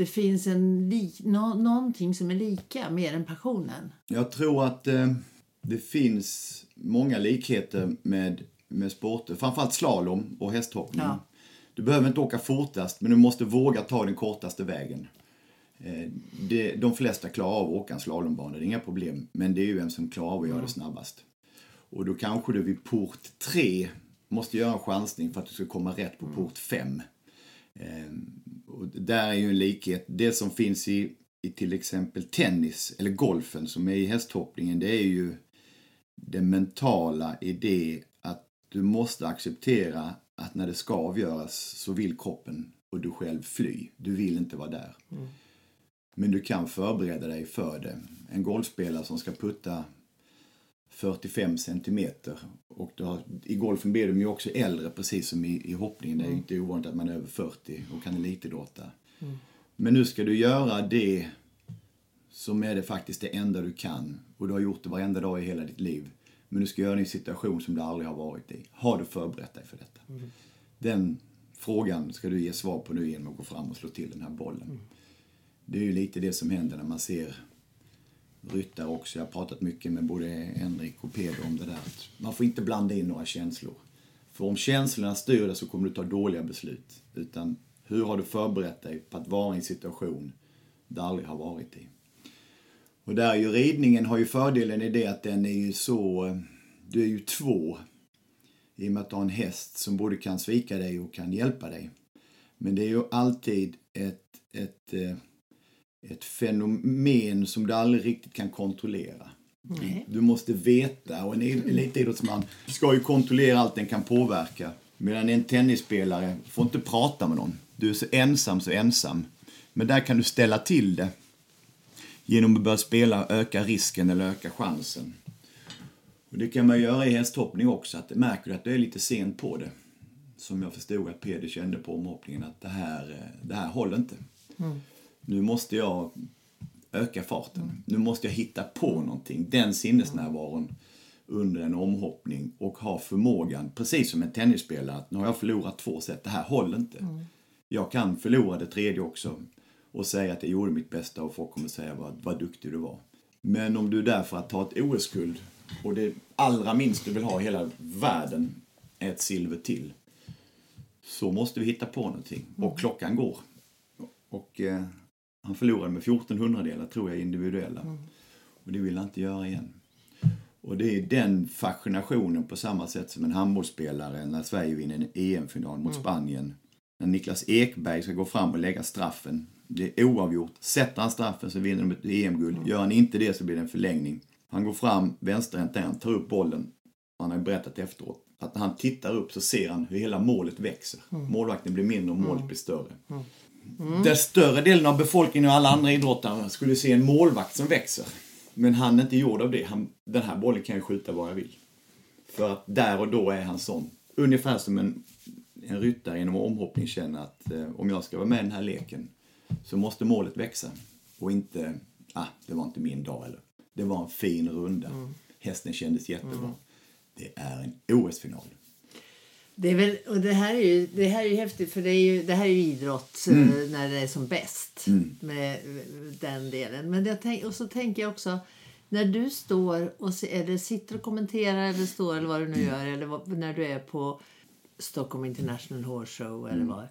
det finns en nå, någonting som är lika mer än passionen? Jag tror att eh, det finns många likheter med, med sporter, framförallt slalom och hästhoppning. Ja. Du behöver inte åka fortast, men du måste våga ta den kortaste vägen. Eh, det, de flesta klarar av att åka en slalombana, det är inga problem. Men det är ju vem som klarar av att göra det snabbast. Och då kanske du vid port 3 måste göra en chansning för att du ska komma rätt på port 5. Eh, och där är ju en likhet. Det som finns i, i till exempel tennis eller golfen som är i hästhoppningen, det är ju det mentala i det att du måste acceptera att när det ska avgöras så vill kroppen och du själv fly. Du vill inte vara där. Men du kan förbereda dig för det. En golfspelare som ska putta 45 centimeter. Och har, I golfen blir de ju också äldre precis som i, i hoppningen. Det är ju inte ovanligt att man är över 40 och kan elitidrotta. Men nu ska du göra det som är det faktiskt det enda du kan. Och du har gjort det varenda dag i hela ditt liv. Men du ska göra det i en situation som du aldrig har varit i. Har du förberett dig för detta? Den frågan ska du ge svar på nu genom att gå fram och slå till den här bollen. Det är ju lite det som händer när man ser ryttare också. Jag har pratat mycket med både Henrik och Peder om det där. att Man får inte blanda in några känslor. För om känslorna styr dig så kommer du ta dåliga beslut. Utan hur har du förberett dig på att vara i en situation du aldrig har varit i? Och där är ju ridningen har ju fördelen i det att den är ju så... Du är ju två. I och med att du har en häst som både kan svika dig och kan hjälpa dig. Men det är ju alltid ett, ett, eh, ett fenomen som du aldrig riktigt kan kontrollera. Nej. Du måste veta och en elitidrottsman ska ju kontrollera allt den kan påverka. Medan en tennisspelare får inte prata med någon. Du är så ensam, så ensam. Men där kan du ställa till det genom att börja spela, öka risken eller öka chansen. Och det kan man göra i hästhoppning också, att märker du att du är lite sen på det. Som jag förstod att Peder kände på omhoppningen, att det här, eh, det här håller inte. Nu måste jag öka farten. Nu måste jag hitta på någonting. Den sinnesnärvaron under en omhoppning och ha förmågan, precis som en tennisspelare, att nu har jag förlorat två set, det här håller inte. Jag kan förlora det tredje också och säga att jag gjorde mitt bästa och folk kommer säga vad, vad duktig du var. Men om du är där för att ta ett OS-guld och det allra minst du vill ha i hela världen är ett silver till så måste vi hitta på någonting. Och klockan går. Och eh, han förlorade med 14 hundradelar tror jag individuella. Och det vill han inte göra igen. Och det är den fascinationen på samma sätt som en handbollsspelare när Sverige vinner en EM-final mot Spanien. När Niklas Ekberg ska gå fram och lägga straffen. Det är oavgjort. Sätter han straffen så vinner de ett EM-guld. Gör han inte det så blir det en förlängning. Han går fram, vänsterhänt är han, tar upp bollen. Han har berättat efteråt att när han tittar upp så ser han hur hela målet växer. Målvakten blir mindre och målet blir större. Den större delen av befolkningen och alla andra idrottare skulle se en målvakt som växer. Men han är inte gjord av det. Han, den här bollen kan jag skjuta var jag vill. För att där och då är han sån. Ungefär som en, en ryttare inom omhoppning känner att eh, om jag ska vara med i den här leken så måste målet växa. Och inte, ah, det var inte min dag eller. Det var en fin runda. Hästen kändes jättebra. Det är en OS-final. Det, är väl, och det, här är ju, det här är ju häftigt för det, är ju, det här är ju idrott eh, när det är som bäst. Med eh, den delen. Men jag tänk, och så tänker jag också när du står och eller sitter och kommenterar eller står eller vad du nu gör eller när du är på Stockholm International Horse Show eller vad,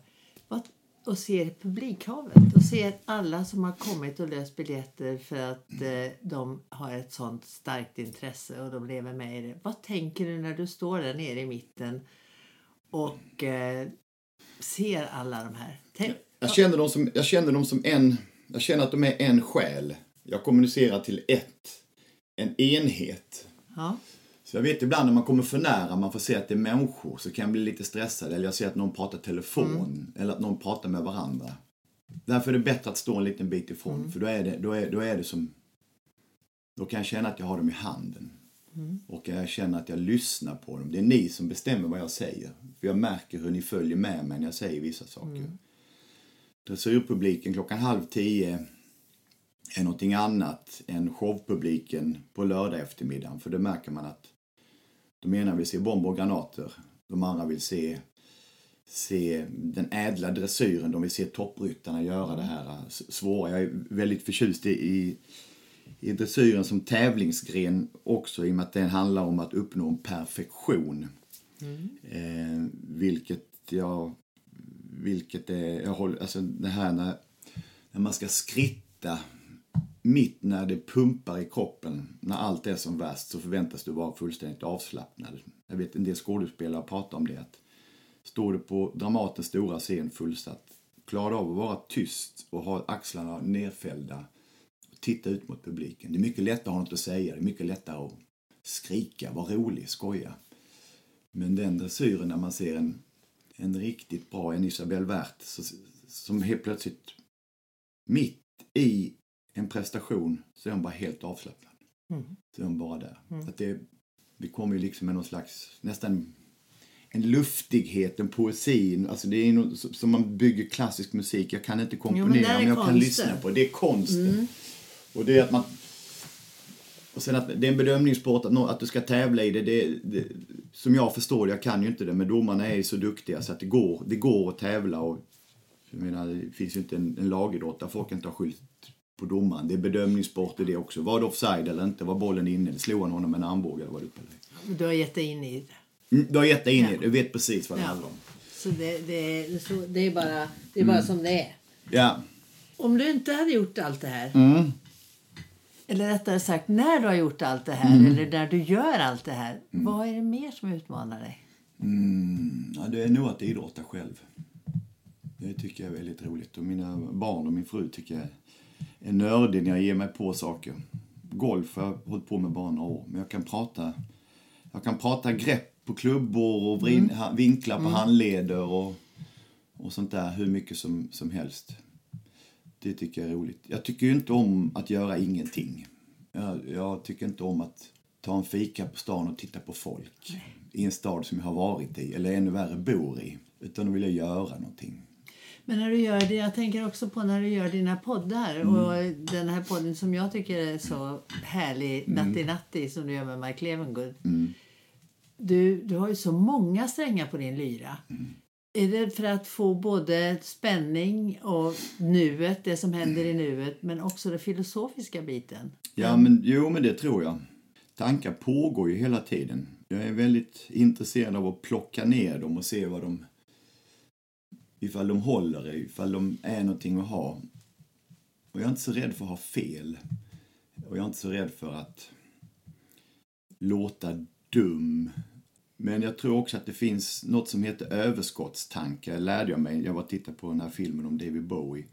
vad och ser publikhavet och ser alla som har kommit och löst biljetter för att eh, de har ett sånt starkt intresse och de lever med i det. Vad tänker du när du står där nere i mitten och eh, ser alla de här? Tänk, Jag känner, dem som, jag känner dem som en... Jag känner att de är en själ. Jag kommunicerar till ett. En enhet. ja. Så jag vet ibland när man kommer för nära, man får se att det är människor, så kan jag bli lite stressad. Eller jag ser att någon pratar telefon, eller att någon pratar med varandra. Därför är det bättre att stå en liten bit ifrån, för då är, det, då, är, då är det som... Då kan jag känna att jag har dem i handen. Och ska jag känna att jag lyssnar på dem. Det är ni som bestämmer vad jag säger. För jag märker hur ni följer med mig när jag säger vissa saker. Mm. Dressyrpubliken klockan halv tio är någonting annat än showpubliken på lördag eftermiddagen. För det märker man att de ena vill se bomber och granater. De andra vill se, se den ädla dressyren. De vill se toppryttarna göra det här svåra. Jag är väldigt förtjust i, i dressyren som tävlingsgren också i och med att den handlar om att uppnå en perfektion. Mm. Eh, vilket jag... Vilket är... Jag håller, alltså det här när, när man ska skritta mitt när det pumpar i kroppen, när allt är som värst, så förväntas du vara fullständigt avslappnad. Jag vet en del skådespelare pratar om det. Att står du på Dramatens stora scen fullsatt, klarar du av att vara tyst och ha axlarna nerfällda titta ut mot publiken. Det är mycket lättare att ha något att säga, det är mycket lättare att skrika, vara rolig, skoja. Men den dressyren när man ser en, en riktigt bra, en Isabelle Wert, som helt plötsligt mitt i en prestation så är hon bara helt avslappnad. Mm. Så är hon bara där. Mm. Så att det, vi kommer ju liksom med någon slags, nästan en luftighet, en poesi. Alltså det är något, som man bygger klassisk musik. Jag kan inte komponera jo, men, men jag konsten. kan lyssna på det. är konsten. Mm. Och det är att man... Och sen att det är en bedömningssport, att, att du ska tävla i det, det, det, Som jag förstår jag kan ju inte det, men domarna är ju så duktiga så att det går, det går att tävla. Och, jag menar, det finns ju inte en, en lagidrott där folk inte har skylt på domaren. Det är bedömningssport i det också. Var det offside eller inte? Var bollen inne? Slog han honom med en armbåge eller var det uppe? Du har gett dig in i det? Mm, du har gett dig in ja. i det. Du vet precis vad det ja. handlar om. Så det, det, så det är bara, det är bara mm. som det är? Ja. Om du inte hade gjort allt det här mm. Eller rättare sagt, när du har gjort allt det här mm. eller när du gör allt det här. Mm. Vad är det mer som utmanar dig? Mm, ja, det är nog att idrotta själv. Det tycker jag är väldigt roligt. Och mina barn och min fru tycker jag är nördig när jag ger mig på saker. Golf har jag hållit på med bara några år, men jag kan prata, jag kan prata grepp på klubbor och vrin, mm. vinklar på mm. handleder och, och sånt där hur mycket som, som helst. Det tycker jag är roligt. Jag tycker ju inte om att göra ingenting. Jag, jag tycker inte om att ta en fika på stan och titta på folk Nej. i en stad som jag har varit i, eller ännu värre bor i. Utan då vill jag göra någonting. Men när du gör det, jag tänker också på när du gör dina poddar mm. och den här podden som jag tycker är så härlig, mm. Natti Natti, som du gör med Mike Levengood. Mm. Du, du har ju så många strängar på din lyra. Mm. Är det för att få både spänning och nuet, det som händer i nuet, men också den filosofiska biten? Ja, men, jo, men det tror jag. Tankar pågår ju hela tiden. Jag är väldigt intresserad av att plocka ner dem och se vad de ifall de håller, ifall de är någonting att ha. Och jag är inte så rädd för att ha fel. Och jag är inte så rädd för att låta dum. Men jag tror också att det finns något som heter överskottstankar, lärde jag mig. Jag var och tittade på den här filmen om David Bowie,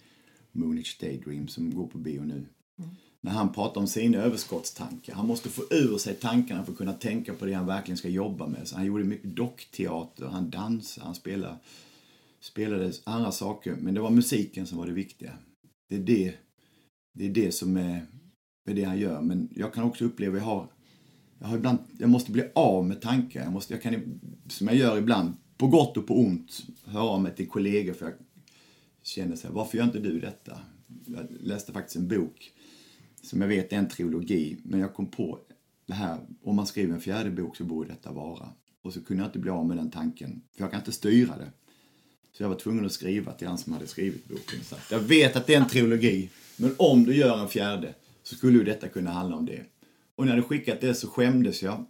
Moonage Daydream, som går på bio nu. Mm. När han pratar om sina överskottstankar. Han måste få ur sig tankarna för att kunna tänka på det han verkligen ska jobba med. Så han gjorde mycket dockteater, han dansade, han spelade spelades andra saker, men det var musiken som var det viktiga. Det är det, det, är det som är, är det han gör. Men jag kan också uppleva, jag har, jag har ibland, jag måste bli av med tankar. Jag måste, jag kan, som jag gör ibland, på gott och på ont, höra av mig till kollegor för jag känner så här, varför gör inte du detta? Jag läste faktiskt en bok som jag vet är en trilogi, men jag kom på det här, om man skriver en fjärde bok så borde detta vara. Och så kunde jag inte bli av med den tanken, för jag kan inte styra det. Så jag var tvungen att skriva till han som hade skrivit boken. Så jag vet att det är en trilogi, men om du gör en fjärde så skulle ju detta kunna handla om det. Och när jag hade skickat det så skämdes jag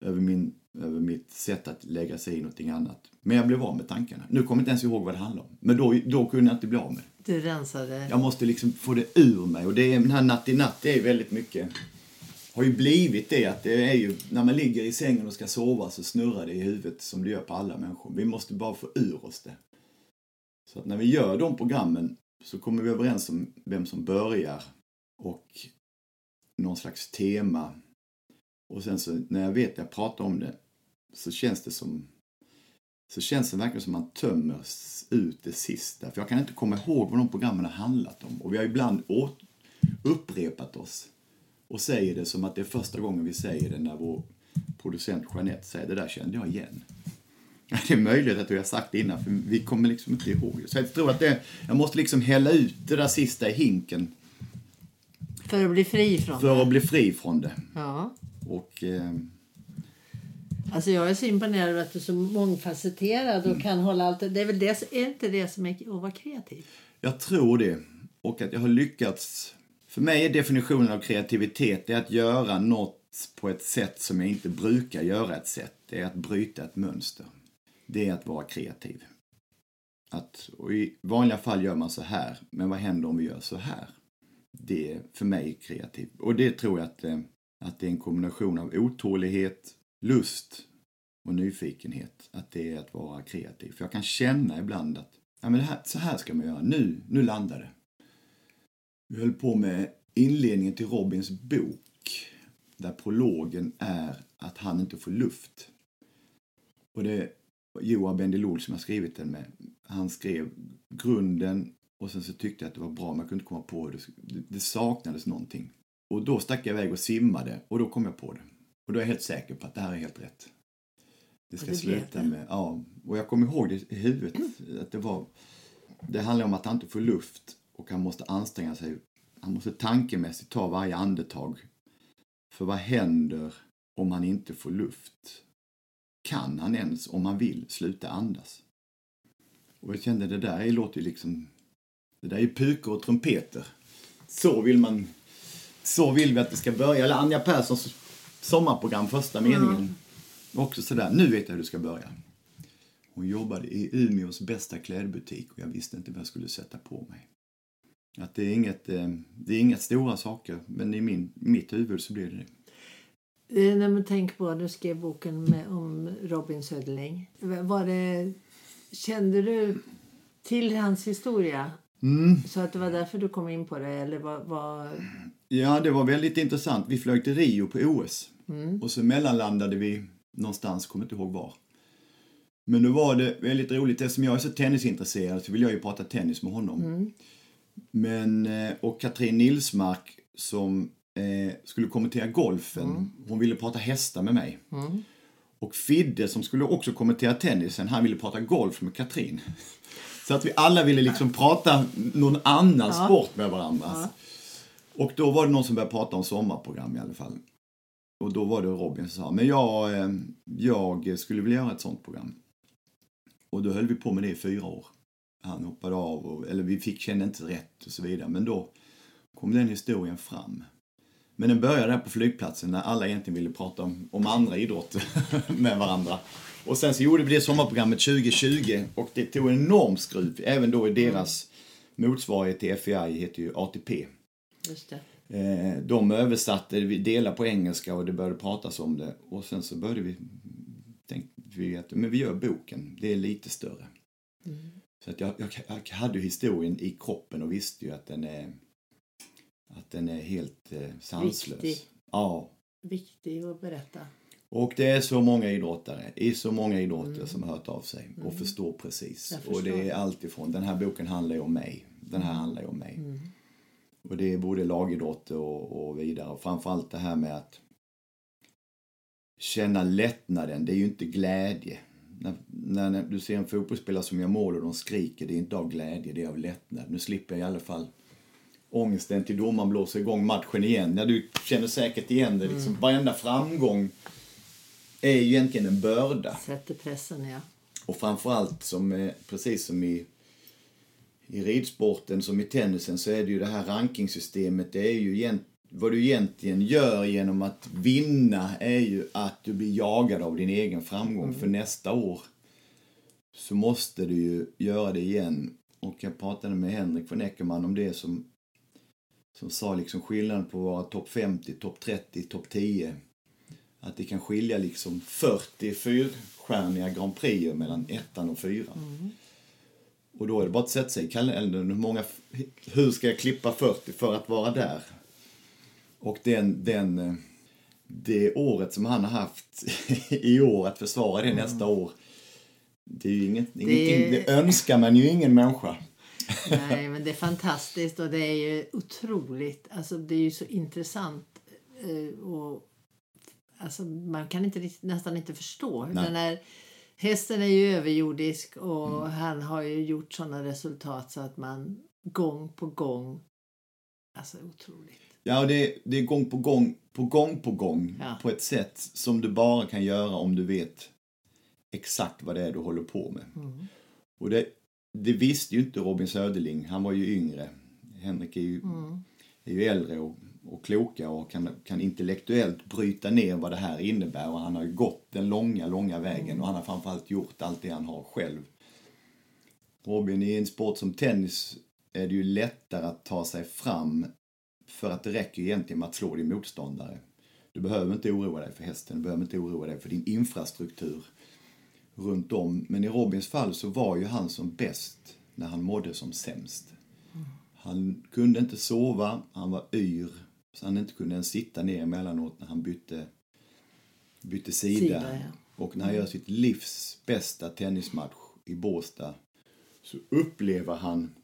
över, min, över mitt sätt att lägga sig i någonting annat. Men jag blev av med tankarna. Nu kommer jag inte ens ihåg vad det handlar om. Men då, då kunde jag inte bli av med det. Du rensade? Jag måste liksom få det ur mig. Och det är, den här natt i natt, det är väldigt mycket har ju blivit det att det är ju, när man ligger i sängen och ska sova så snurrar det i huvudet som det gör på alla människor. Vi måste bara få ur oss det. Så att när vi gör de programmen så kommer vi överens om vem som börjar och någon slags tema. Och sen så när jag vet att jag pratar om det så känns det som så känns det verkligen som man tömmer ut det sista. För jag kan inte komma ihåg vad de programmen har handlat om. Och vi har ibland upprepat oss och säger det som att det är första gången vi säger det när vår producent Jeanette säger det där kände jag igen. Det är möjligt att du har sagt det innan, för vi kommer liksom inte ihåg. Så jag tror att det, jag måste liksom hälla ut det där sista i hinken för att bli fri från för det. att bli fri från det. Ja. Och eh, Alltså jag är så imponerad över att du är så mångfacetterad och kan hålla allt. Det är väl det, är inte det som är att vara kreativ? jag tror det. Och att jag har lyckats. För mig är definitionen av kreativitet det att göra något på ett sätt som jag inte brukar göra ett sätt. Det är att bryta ett mönster. Det är att vara kreativ. Att, I vanliga fall gör man så här, men vad händer om vi gör så här? Det är för mig kreativt. Och det tror jag att, eh, att det är en kombination av otålighet, lust och nyfikenhet. Att det är att vara kreativ. För jag kan känna ibland att ja, men det här, så här ska man göra. Nu, nu landar det. Vi höll på med inledningen till Robins bok. Där prologen är att han inte får luft. Och det är Joa Bendelol som har skrivit den med. Han skrev grunden och sen så tyckte jag att det var bra men jag kunde inte komma på det. Det- Det saknades någonting. Och då stack jag iväg och simmade och då kom jag på det. Och då är jag helt säker på att det här är helt rätt. Det ska det sluta det. med, ja. Och jag kommer ihåg det i huvudet. Att det var, det handlar om att han inte får luft och han måste anstränga sig. Han måste tankemässigt ta varje andetag. För vad händer om han inte får luft? Kan han ens, om han vill, sluta andas? Och jag kände det där låter ju liksom... Det där är ju pukor och trumpeter. Så vill man... Så vill vi att det ska börja. Eller Anja Perssons sommarprogram, första meningen. Också sådär, nu vet jag hur det ska börja. Hon jobbade i Umeås bästa klädbutik och jag visste inte vad jag skulle sätta på mig. Att det är inget, eh, det är inga stora saker, men i min, mitt huvud så blir det det. Eh, När man tänker på att du skrev boken med, om Robin Söderling. Var det, kände du till hans historia? Mm. Så att det var därför du kom in på det? Eller vad, vad... Ja, det var väldigt intressant. Vi flög till Rio på OS. Mm. Och så mellanlandade vi någonstans, kommer inte ihåg var. Men då var det väldigt roligt, eftersom jag är så tennisintresserad så vill jag ju prata tennis med honom. Mm. Men, eh, och Katrin Nilsmark som eh, skulle kommentera golfen, hon ville prata hästar med mig. Mm. Och Fidde som skulle också kommentera tennisen, han ville prata golf med Katrin. Så att vi alla ville liksom prata någon annan sport med varandra. Och då var det någon som började prata om sommarprogram i alla fall. Och då var det Robin som sa, men jag, eh, jag skulle vilja göra ett sånt program. Och då höll vi på med det i fyra år. Han hoppade av, och, eller vi fick känna inte rätt och så vidare. Men då kom den historien fram. Men den började där på flygplatsen när alla egentligen ville prata om, om andra idrotter med varandra. Och sen så gjorde vi det sommarprogrammet 2020 och det tog en enorm skruv. Även då i deras motsvarighet till FEI heter ju ATP. Just det. Eh, de översatte, vi delade på engelska och det började pratas om det. Och sen så började vi, tänkte vi att men vi gör boken, det är lite större. Så att jag, jag, jag hade ju historien i kroppen och visste ju att den är, att den är helt eh, sanslös. Viktig. Ja. Viktig att berätta. Och det är så många idrottare i så många idrotter som har hört av sig och förstår precis. Jag Och det förstår. är allt ifrån, den här boken handlar ju om mig. Den här handlar ju om mig. Och det är både lagidrotter och, och vidare. Och framförallt det här med att känna lättnaden, det är ju inte glädje. När, när, när du ser en fotbollsspelare som gör mål och de skriker, det är inte av glädje, det är av lättnad. Nu slipper jag i alla fall ångesten till domaren blåser igång matchen igen. När du känner säkert igen det, liksom, varenda framgång är ju egentligen en börda. Sätter pressen, ja. Och framförallt, som, eh, precis som i, i ridsporten som i tennisen, så är det ju det här rankingsystemet. Det är ju egent, vad du egentligen gör genom att vinna är ju att du blir jagad av din egen framgång. För nästa år så måste du ju göra det igen. Och jag pratade med Henrik von Eckermann om det som, som sa liksom skillnaden på att vara topp 50, topp 30, topp 10. Att det kan skilja liksom 40 fyrstjärniga Grand Prix mellan ettan och fyran. Och då är det bara att sätta sig i kalendern. Hur, många, hur ska jag klippa 40 för att vara där? Och den, den, det året som han har haft i år, att försvara det nästa år. Det är ju inget, ingenting, det önskar man ju ingen människa. Nej, men det är fantastiskt och det är ju otroligt. Alltså, det är ju så intressant. eh, Och alltså, man kan inte, nästan inte förstå. Nej. Den här, hästen är ju överjordisk och han har ju gjort sådana resultat så att man gång på gång... Alltså otroligt. Ja, och det, det är gång på gång, på gång på gång, Ja. på ett sätt som du bara kan göra om du vet exakt vad det är du håller på med. Mm. Och det, det visste ju inte Robin Söderling, han var ju yngre. Henrik är ju, Mm. är ju äldre och, och klokare och kan, kan intellektuellt bryta ner vad det här innebär. Och han har ju gått den långa, långa vägen och han har framförallt gjort allt det han har själv. Robin, i en sport som tennis är det ju lättare att ta sig fram för att det räcker egentligen med att slå din motståndare. Du behöver inte oroa dig för hästen, du behöver inte oroa dig för din infrastruktur runt om. Men i Robins fall så var ju han som bäst när han mådde som sämst. Han kunde inte sova, han var yr, så han inte kunde ens sitta ner emellanåt när han bytte, bytte sida. Sida, ja. Och när han gör sitt livs bästa tennismatch i Båstad så upplever han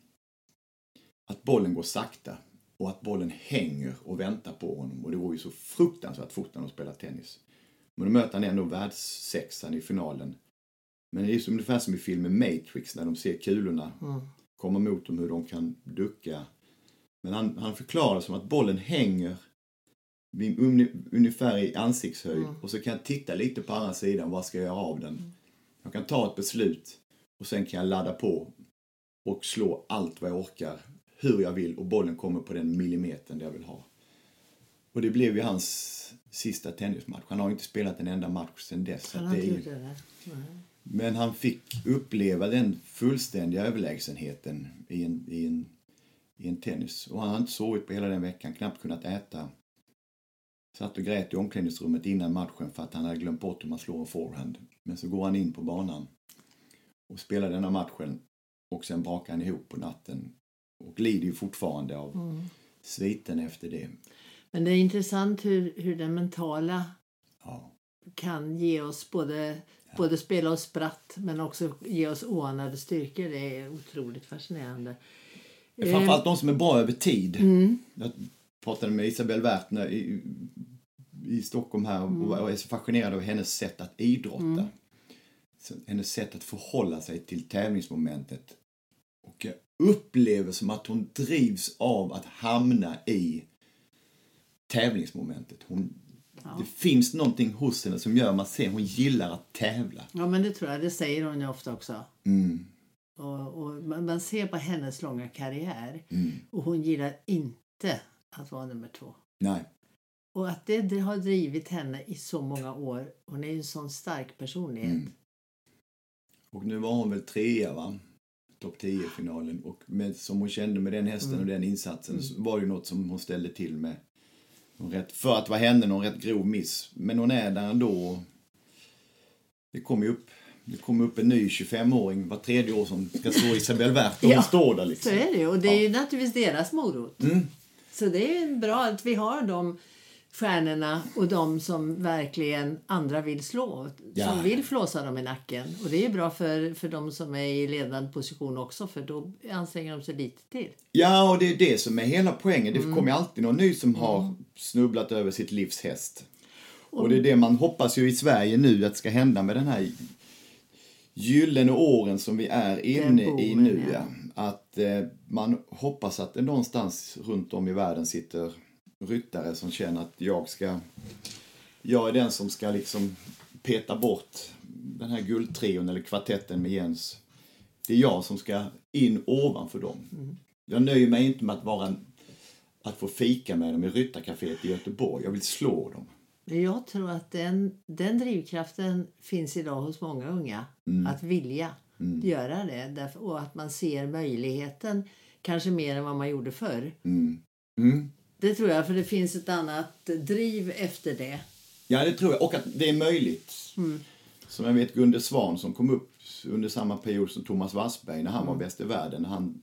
att bollen går sakta och att bollen hänger och väntar på honom. Och det går ju så fruktansvärt fort när de spelar tennis. Men då möter han ändå världssexan i finalen. Men det är ungefär som i filmen Matrix när de ser kulorna Mm. komma mot dem, hur de kan ducka. Men han, han förklarar som att bollen hänger uni, ungefär i ansiktshöjd Mm. och så kan jag titta lite på andra sidan, vad ska jag göra av den? Jag kan ta ett beslut och sen kan jag ladda på och slå allt vad jag orkar, hur jag vill och bollen kommer på den millimetern jag vill ha. Och det blev ju hans sista tennismatch. Han har inte spelat en enda match sedan dess. Han har det inte gjort det. Nej. Men han fick uppleva den fullständiga överlägsenheten i en, i en, i en tennis. Och han har inte sovit på hela den veckan, knappt kunnat äta. Satt och grät i omklädningsrummet innan matchen för att han hade glömt bort hur man slår en forehand. Men så går han in på banan och spelar denna matchen och sen brakar han ihop på natten och lider ju fortfarande av Mm. sviten efter det. Men det är intressant hur, hur den mentala Ja. kan ge oss både, både spela oss spratt men också ge oss oanade styrkor. Det är otroligt fascinerande. Framförallt de som är bra över tid. Mm. Jag pratade med Isabelle Wertner i, i Stockholm här och och är så fascinerad av hennes sätt att idrotta. Så Hennes sätt att förhålla sig till tävlingsmomentet. Och jag upplever som att hon drivs av att hamna i tävlingsmomentet. Hon, Det finns någonting hos henne som gör att man ser hon gillar att tävla. Ja, men det tror jag. Det säger hon ju ofta också. Mm, Och, och man, man ser på hennes långa karriär mm. och hon gillar inte att vara nummer två. Nej, Och att det, det har drivit henne i så många år. Hon är ju en sån stark personlighet. Mm. Och nu var hon väl trea va? Topp 10-finalen. Och med, som hon kände med den hästen och den insatsen så var det ju något som hon ställde till med. Rätt, för att vara henne någon rätt grov miss. Men hon är där ändå. Det kommer ju upp, det kommer upp en ny 25-åring var tredje år som ska slå Isabelle Werth och Ja, hon står där Så liksom. är det ju. Och det är ju naturligtvis deras morot. Mm. Så det är bra att vi har de stjärnorna och de som verkligen andra vill slå. Ja. Som vill flåsa dem i nacken. Och det är ju bra för, för de som är i ledande position också för då anstränger de sig lite till. Ja, och det är det som är hela poängen. Det kommer ju alltid någon ny som har snubblat över sitt livs häst. Och det är det man hoppas ju i Sverige nu att ska hända med den här gyllene åren som vi är inne i boomen, nu. Ja. Att eh, man hoppas att det någonstans runt om i världen sitter ryttare som känner att jag ska jag är den som ska liksom peta bort den här guldtrion eller kvartetten med Jens. Det är jag som ska in ovanför dem. Jag nöjer mig inte med att vara en, att få fika med dem i Ryttarcaféet i Göteborg. Jag vill slå dem. Jag tror att den, den drivkraften finns idag hos många unga. Att vilja göra det. Därför, och att man ser möjligheten kanske mer än vad man gjorde förr. Mm. Mm. Det tror jag, för det finns ett annat driv efter det. Ja, det tror jag. Och att det är möjligt. Som jag vet Gunde Svan som kom upp under samma period som Thomas Wassberg när han var bäst i världen. Han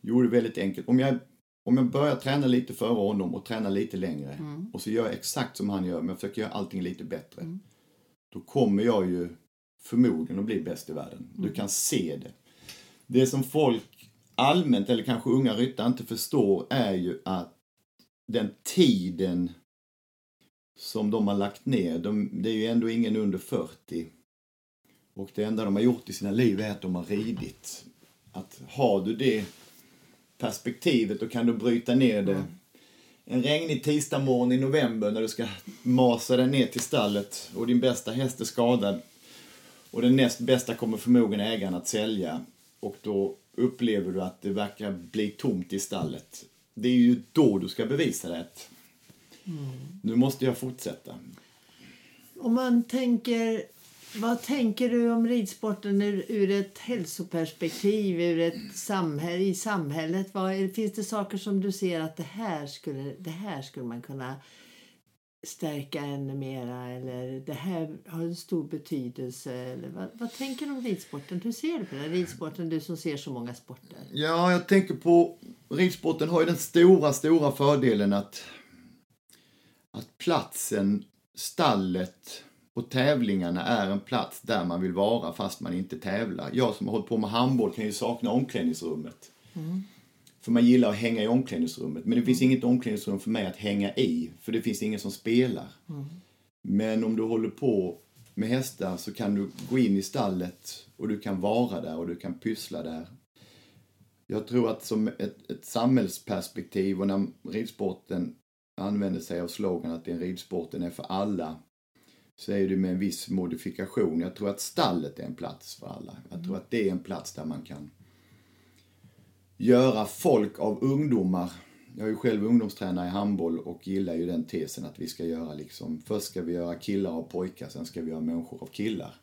gjorde det väldigt enkelt. Om jag, om jag börjar träna lite före honom och träna lite längre och så gör jag exakt som han gör men jag försöker göra allting lite bättre. Då kommer jag ju förmodligen att bli bäst i världen. Du kan se det. Det som folk allmänt, eller kanske unga ryttare, inte förstår är ju att den tiden som de har lagt ner, de, det är ju ändå ingen under 40. Och det enda de har gjort i sina liv är att de har ridit. Att har du det perspektivet då kan du bryta ner det. En regnig tisdagmorgon i november när du ska masa dig ner till stallet och din bästa häst är skadad och den näst bästa kommer förmodligen ägaren att sälja och då upplever du att det verkar bli tomt i stallet. Det är ju då du ska bevisa det. Nu måste jag fortsätta. Om man tänker, vad tänker du om ridsporten ur, ur ett hälsoperspektiv, ur ett samhälle, i samhället? Vad, finns det saker som du ser att det här skulle, det här skulle man kunna stärka ännu mera eller det här har en stor betydelse? Eller vad, vad tänker du om ridsporten? Hur ser du på den ridsporten, du som ser så många sporter? Ja, jag tänker på ridsporten har ju den stora, stora fördelen att, att platsen, stallet och tävlingarna är en plats där man vill vara fast man inte tävlar. Jag som har hållit på med handboll kan ju sakna omklädningsrummet. För man gillar att hänga i omklädningsrummet. Men det finns inget omklädningsrum för mig att hänga i, för det finns ingen som spelar. Men om du håller på med hästar så kan du gå in i stallet och du kan vara där och du kan pyssla där. Jag tror att som ett, ett samhällsperspektiv och när ridsporten använder sig av slogan att den ridsporten är för alla så är det med en viss modifikation. Jag tror att stallet är en plats för alla. Jag tror att det är en plats där man kan göra folk av ungdomar. Jag är ju själv ungdomstränare i handboll och gillar ju den tesen att vi ska göra liksom, först ska vi göra killar av pojkar, sen ska vi göra människor av killar.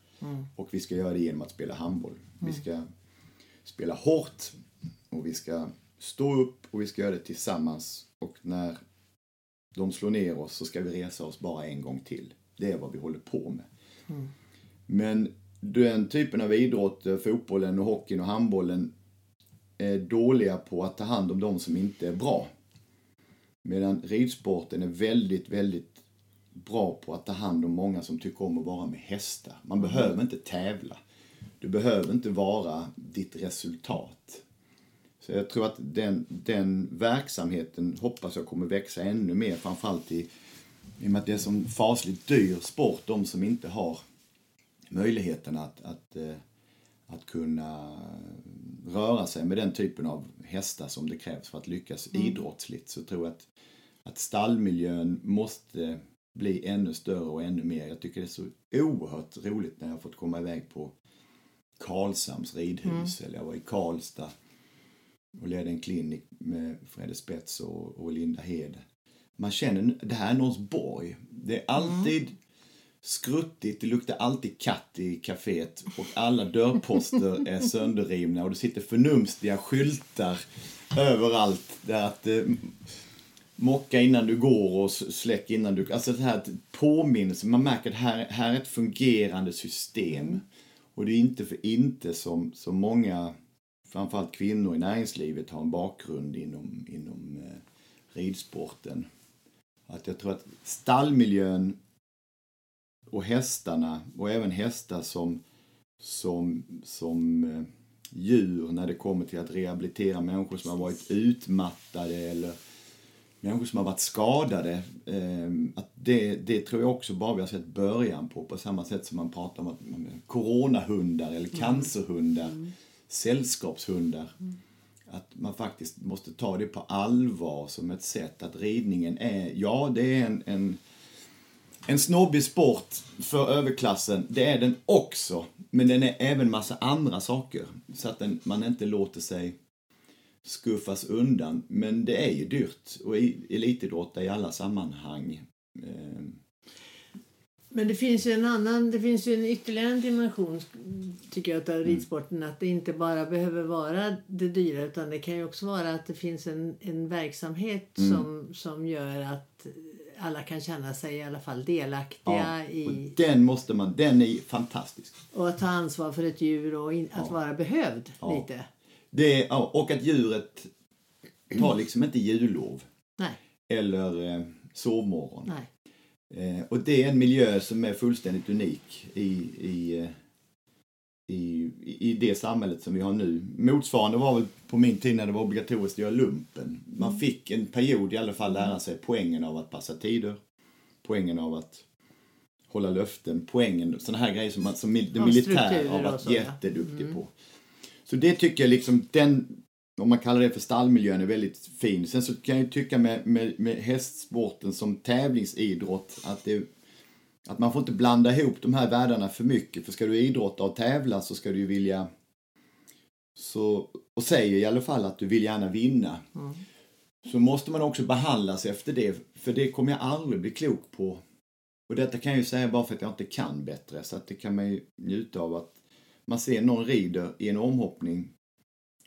Och vi ska göra det genom att spela handboll. Vi ska spela hårt och vi ska stå upp och vi ska göra det tillsammans. Och när de slår ner oss så ska vi resa oss bara en gång till. Det är vad vi håller på med. Men den typen av idrott, eh, fotbollen och hockeyn och handbollen, är dåliga på att ta hand om de som inte är bra. Medan ridsporten är väldigt, väldigt bra på att ta hand om många som tycker om att vara med hästar. Man behöver inte tävla. Du behöver inte vara ditt resultat. Så jag tror att den, den verksamheten hoppas jag kommer växa ännu mer, framförallt i, i och med att det är som fasligt dyr sport, de som inte har möjligheten att, att, eh, att kunna röra sig med den typen av hästar som det krävs för att lyckas idrottsligt så tror jag att, att stallmiljön måste bli ännu större och ännu mer. Jag tycker det är så oerhört roligt när jag har fått komma iväg på Karlshamns ridhus eller jag var i Karlstad och ledde en klinik med Fredde Spets och, och Linda Hed. Man känner, det här är någons borg. Det är alltid skruttigt, det luktar alltid katt i kaféet och alla dörrposter är sönderrivna och det sitter förnumstiga skyltar överallt där att eh, mocka innan du går och släck innan du... Alltså det här påminnelse, man märker att här, här är ett fungerande system. Och det är inte för inte som, som många, framförallt kvinnor i näringslivet, har en bakgrund inom, inom eh, ridsporten. Att jag tror att stallmiljön och hästarna, och även hästar som, som, som eh, djur när det kommer till att rehabilitera människor som har varit utmattade eller människor som har varit skadade. Eh, att det, det tror jag också bara vi har sett början på, på samma sätt som man pratar om att, coronahundar eller cancerhundar, sällskapshundar. Att man faktiskt måste ta det på allvar som ett sätt att ridningen är, ja det är en, en en snobbig sport för överklassen, det är den också. Men den är även massa andra saker. Så att den, man inte låter sig skuffas undan. Men det är ju dyrt och i- elitidrotta i alla sammanhang. Eh, Men det finns ju en annan, det finns ju en ytterligare en dimension tycker jag av ridsporten att det inte bara behöver vara det dyra utan det kan ju också vara att det finns en, en verksamhet som, som gör att alla kan känna sig i alla fall delaktiga ja, i den måste man, den är fantastisk. och att ta ansvar för ett djur och in, att vara behövd Ja. lite. Det ja, och att djuret tar liksom inte jullov Nej, eller eh, sovmorgon. nej. Eh, och det är en miljö som är fullständigt unik i, i, eh, i, i det samhället som vi har nu. Motsvarande var väl på min tid när det var obligatoriskt att göra lumpen. Man fick en period i alla fall lära sig poängen av att passa tider, poängen av att hålla löften, poängen, sådana här grejer som, man, som det militära har varit jätteduktig på. Så det tycker jag liksom, den, om man kallar det för stallmiljön, är väldigt fin. Sen så kan jag ju tycka med, med, med hästsporten som tävlingsidrott att det att man får inte blanda ihop de här världarna för mycket. För ska du idrotta och tävla så ska du ju vilja så, och säger i alla fall att du vill gärna vinna. Så måste man också behandlas efter det. För det kommer jag aldrig bli klok på. Och detta kan jag ju säga bara för att jag inte kan bättre. Så att det kan man ju njuta av att man ser någon rider i en omhoppning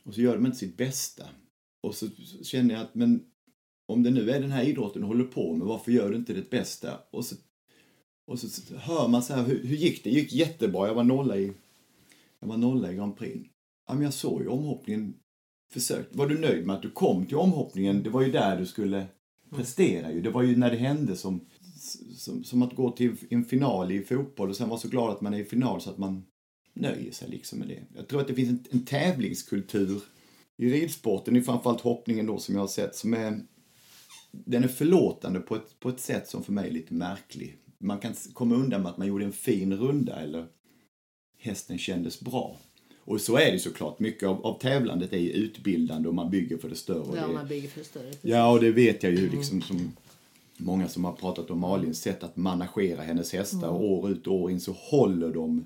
och så gör de inte sitt bästa. Och så känner jag att men om det nu är den här idrotten du håller på med, varför gör du inte ditt bästa? Och så, och så hör man så här, hur, hur gick det? Det gick jättebra, jag var nolla i, jag var nolla i Grand Prix. Ja, men jag såg ju omhoppningen försökt. Var du nöjd med att du kom till omhoppningen? Det var ju där du skulle prestera ju. Det var ju när det hände som, som, som att gå till en final i fotboll och sen vara så glad att man är i final så att man nöjer sig liksom med det. Jag tror att det finns en, en tävlingskultur i ridsporten, i framförallt hoppningen då som jag har sett, som är den är förlåtande på ett, på ett sätt som för mig är lite märklig. Man kan komma undan med att man gjorde en fin runda eller hästen kändes bra. Och så är det såklart. Mycket av, av tävlandet är ju utbildande och man bygger för det större. Ja, det, man bygger för större. Ja, och det vet jag ju liksom som många som har pratat om Malins sätt att managera hennes hästar. År ut och år in så håller de.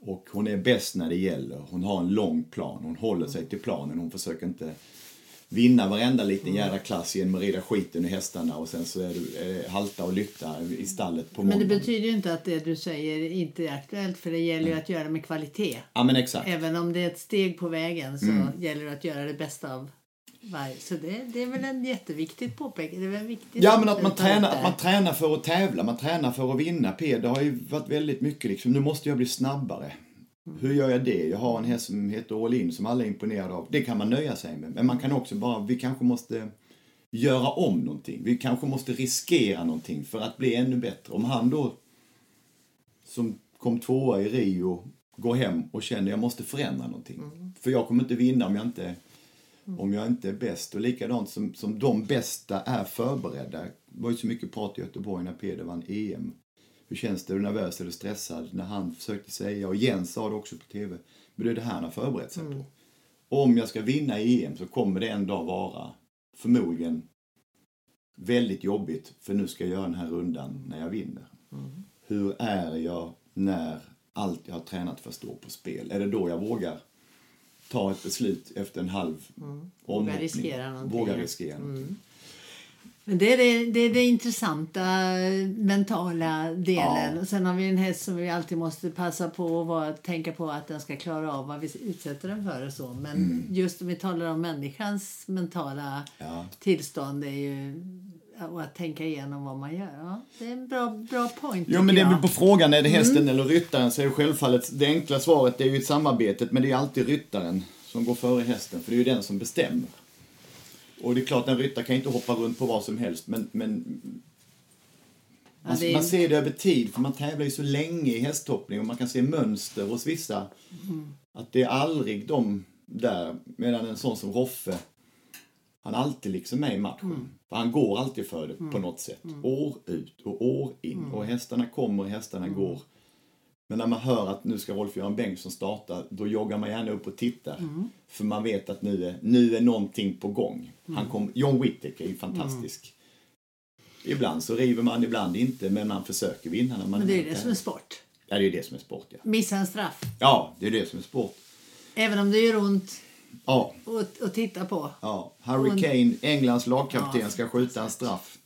Och hon är bäst när det gäller. Hon har en lång plan. Hon håller sig till planen. Hon försöker inte vinna varenda liten jävla klass genom att rida skiten ur hästarna och sen så är det eh, halta och lytta i stallet på Men det betyder ju inte att det du säger inte är aktuellt för det gäller ju att göra med kvalitet. Ja men exakt. Även om det är ett steg på vägen så Mm. gäller det att göra det bästa av varje. Så det, det är väl en jätteviktigt påpekande. Det är väl viktigt Ja, men att man, tränar, att man tränar för att tävla, man tränar för att vinna. P, det har ju varit väldigt mycket liksom, nu måste jag bli snabbare. Hur gör jag det? Jag har en häst som heter All In som alla är imponerade av. Det kan man nöja sig med. Men man kan också bara, vi kanske måste göra om någonting. Vi kanske måste riskera någonting för att bli ännu bättre. Om han då, som kom tvåa i Rio, går hem och känner att jag måste förändra någonting. För jag kommer inte vinna om jag inte om jag inte är bäst. Och likadant som, som de bästa är förberedda. Det var ju så mycket prat i Göteborg när Peder vann EM. Hur känns det? Är du nervös eller stressad? När han försökte säga, och Jens sa det också på TV, men det är det här han har förberett sig på. Om jag ska vinna EM så kommer det en dag vara förmodligen väldigt jobbigt för nu ska jag göra den här rundan när jag vinner. Hur är jag när allt jag har tränat för står på spel? Är det då jag vågar ta ett beslut efter en halv omhoppning? riskera någonting, Våga ja. riskera någonting. Men det är det, det är det intressanta mentala delen. Ja. Och sen har vi en häst som vi alltid måste passa på att vara, tänka på att den ska klara av vad vi utsätter den för och så. Men just om vi talar om människans mentala Mm. Ja. tillstånd är ju och att tänka igenom vad man gör. Ja, det är en bra, bra point Jo, men det är på frågan, är det hästen Mm. eller ryttaren, så är självfallet det enkla svaret det är ju ett samarbete, men det är alltid ryttaren som går före hästen, för det är ju den som bestämmer. Och det är klart, en ryttare kan inte hoppa runt på vad som helst, men, men man, är- man ser det över tid, för man tävlar ju så länge i hästhoppning och man kan se mönster hos vissa. Mm. Att det är aldrig de där, medan en sån som Roffe, han är alltid liksom med i matchen. Mm. För han går alltid för det på något sätt. År ut och år in. Mm. Och hästarna kommer och hästarna går. Men när man hör att nu ska Rolf-Göran Bengtsson starta, då joggar man gärna upp och tittar. Mm. För man vet att nu är, nu är någonting på gång. Mm. Han kom, John Whittaker är ju fantastisk. Ibland så river man, ibland inte, men man försöker vinna när man Men det är det som är sport. Ja, det är det som är sport, ja. Missa en straff. Ja, det är det som är sport. Även om det gör ont Ja, att, att titta på. ja. Harry Kane, Englands lagkapten, Ja, ska skjuta en straff.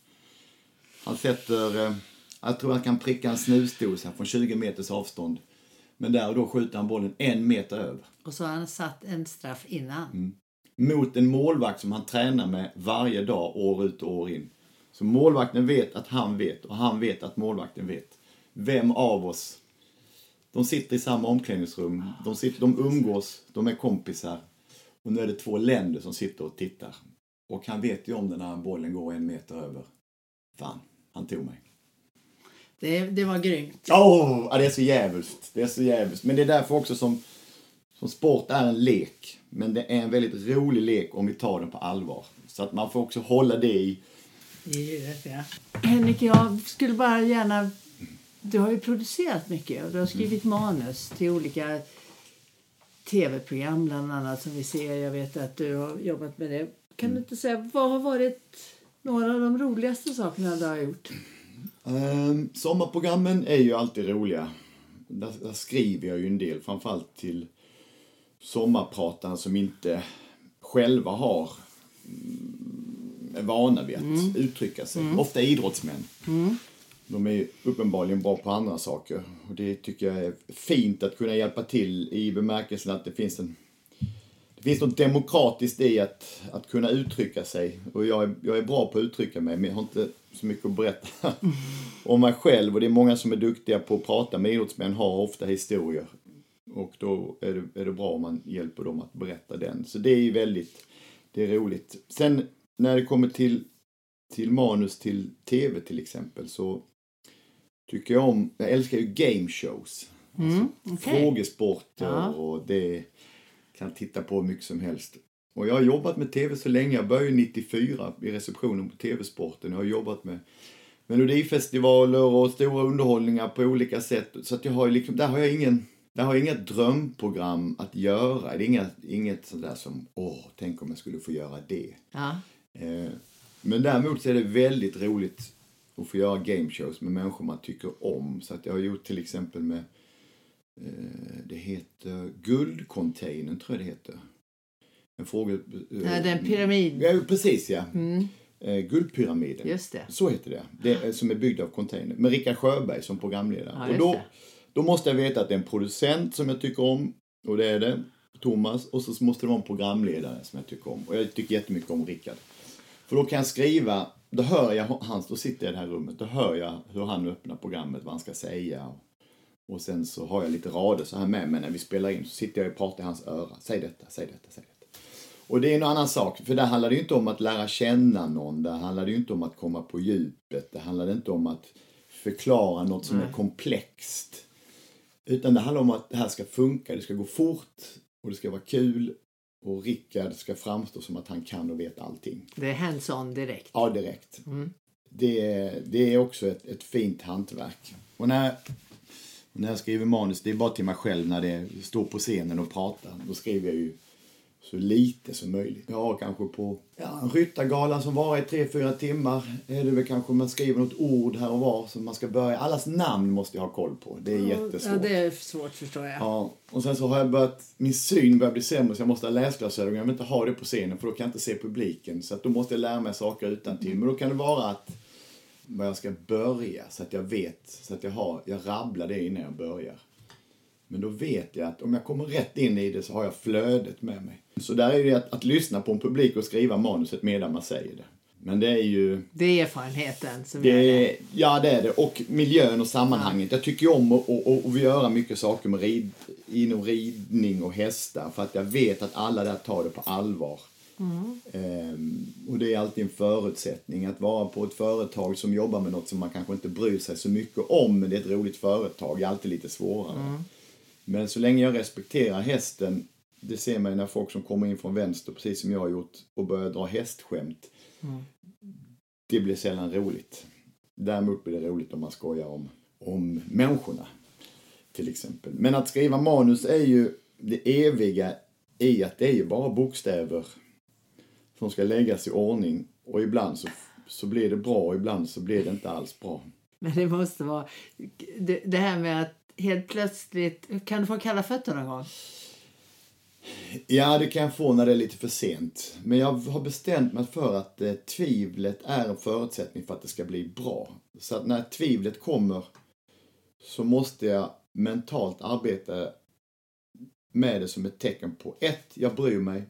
Han sätter, eh, jag tror han kan pricka en snusdos här från 20 meters avstånd. Men där och då skjuter han bollen en meter över. Och så har han satt en straff innan. Mm. Mot en målvakt som han tränar med varje dag, år ut och år in. Så målvakten vet att han vet och han vet att målvakten vet. Vem av oss... De sitter i samma omklädningsrum, de, sitter, de umgås, de är kompisar. Och nu är det två länder som sitter och tittar. Och han vet ju om det när bollen går en meter över. Fan, han tog mig. Det, det var grymt. Åh, ja, det är så jävligt. Det är så jävligt. Men det är därför också som, som sport är en lek. Men det är en väldigt rolig lek om vi tar den på allvar. Så att man får också hålla det i, I huvudet, ja. Henrik, jag skulle bara gärna... Du har ju producerat mycket och du har skrivit manus till olika tv-program bland annat som vi ser. Jag vet att du har jobbat med det. Kan du inte säga, vad har varit några av de roligaste sakerna du har gjort? Um, sommarprogrammen är ju alltid roliga. Där, där, skriver jag ju en del, framförallt till sommarpratarna som inte själva har mm, är vana vid att mm. uttrycka sig. Mm. Ofta idrottsmän. Mm. De är uppenbarligen bra på andra saker. Och det tycker jag är fint att kunna hjälpa till i bemärkelsen att det finns en det finns något demokratiskt i att, att kunna uttrycka sig. Och jag är, jag är bra på att uttrycka mig, men jag har inte så mycket att berätta om mig själv. Och det är många som är duktiga på att prata med idrottsmän, har ofta historier. Och då är det, är det bra om man hjälper dem att berätta den. Så det är ju väldigt, det är roligt. Sen när det kommer till, till manus till tv till exempel så tycker jag om, jag älskar ju game shows. Mm, alltså, okay. Frågesporter ja. och det kan titta på hur mycket som helst. Och jag har jobbat med tv så länge. Jag började 94 i receptionen på TV-sporten. Jag har jobbat med melodifestivaler och stora underhållningar på olika sätt. Så att jag har liksom, där har jag ingen, där har jag inga drömprogram att göra. Det är inget sådär som, åh, tänk om jag skulle få göra det. Ja. Eh, men däremot så är det väldigt roligt att få göra gameshows med människor man tycker om. Så att jag har gjort till exempel med Eh, det heter Guldcontainern, tror jag det heter. En fråga... Ja, den pyramid... Ja, precis ja. Mm. Eh, Guldpyramiden. Just det. Så heter det. det är, som är byggd av container. Med Rickard Sjöberg som programledare. Ja, och då, då måste jag veta att det är en producent som jag tycker om. Och det är det. Thomas. Och så måste det vara en programledare som jag tycker om. Och jag tycker jättemycket om Rickard. För då kan jag skriva, då hör jag hans, då sitter jag i det här rummet, då hör jag hur han öppnar programmet, vad han ska säga. Och sen så har jag lite rader så här med mig när vi spelar in. Så sitter jag och pratar i hans öra. Säg detta, säg detta, säg detta. Och det är en annan sak, för där handlar det ju inte om att lära känna någon. Där handlar det ju inte om att komma på djupet. Det handlar inte om att förklara något som Nej. är komplext. Utan det handlar om att det här ska funka, det ska gå fort och det ska vara kul och Rickard ska framstå som att han kan och vet allting. Det är hands-on direkt? Ja, direkt. Mm. Det, det är också ett, ett fint hantverk. Och när när jag skriver manus, det är bara till mig själv när det står på scenen och pratar. Då skriver jag ju så lite som möjligt. Jag har kanske på ja, en ryttargala som varar i tre fyra timmar är det väl kanske man skriver något ord här och var som man ska börja. Allas namn måste jag ha koll på. Det är ja, jättesvårt. Ja, det är svårt förstår jag. Ja, och sen så har jag börjat, min syn börjar bli sämre så jag måste ha läsglasögon. Jag vill inte ha det på scenen för då kan jag inte se publiken. Så att då måste jag lära mig saker utan till. Men då kan det vara att var jag ska börja så att jag vet, så att jag har, jag rabblar det innan jag börjar. Men då vet jag att om jag kommer rätt in i det så har jag flödet med mig. Så där är det att, att lyssna på en publik och skriva manuset medan man säger det. Men det är ju... Det är erfarenheten som det, gör det. Ja, det är det. Och miljön och sammanhanget. Ja. Jag tycker ju om att och, och, och göra mycket saker med rid, inom ridning och hästar för att jag vet att alla där tar det på allvar. Mm. Ehm, och det är alltid en förutsättning att vara på ett företag som jobbar med något som man kanske inte bryr sig så mycket om, men det är ett roligt företag, det är alltid lite svårare. Mm. Men så länge jag respekterar hästen, det ser man när folk som kommer in från vänster, precis som jag har gjort, och börjar dra hästskämt. Mm. Det blir sällan roligt. Däremot blir det roligt om man skojar om, om människorna, till exempel. Men att skriva manus är ju det eviga i att det är ju bara bokstäver som ska läggas i ordning och ibland så, så blir det bra och ibland så blir det inte alls bra. Men det måste vara det, det här med att helt plötsligt, kan du få kalla fötter någon gång? Ja, det kan jag få när det är lite för sent. Men jag har bestämt mig för att eh, tvivlet är en förutsättning för att det ska bli bra. Så att när tvivlet kommer så måste jag mentalt arbeta med det som ett tecken på ett, jag bryr mig.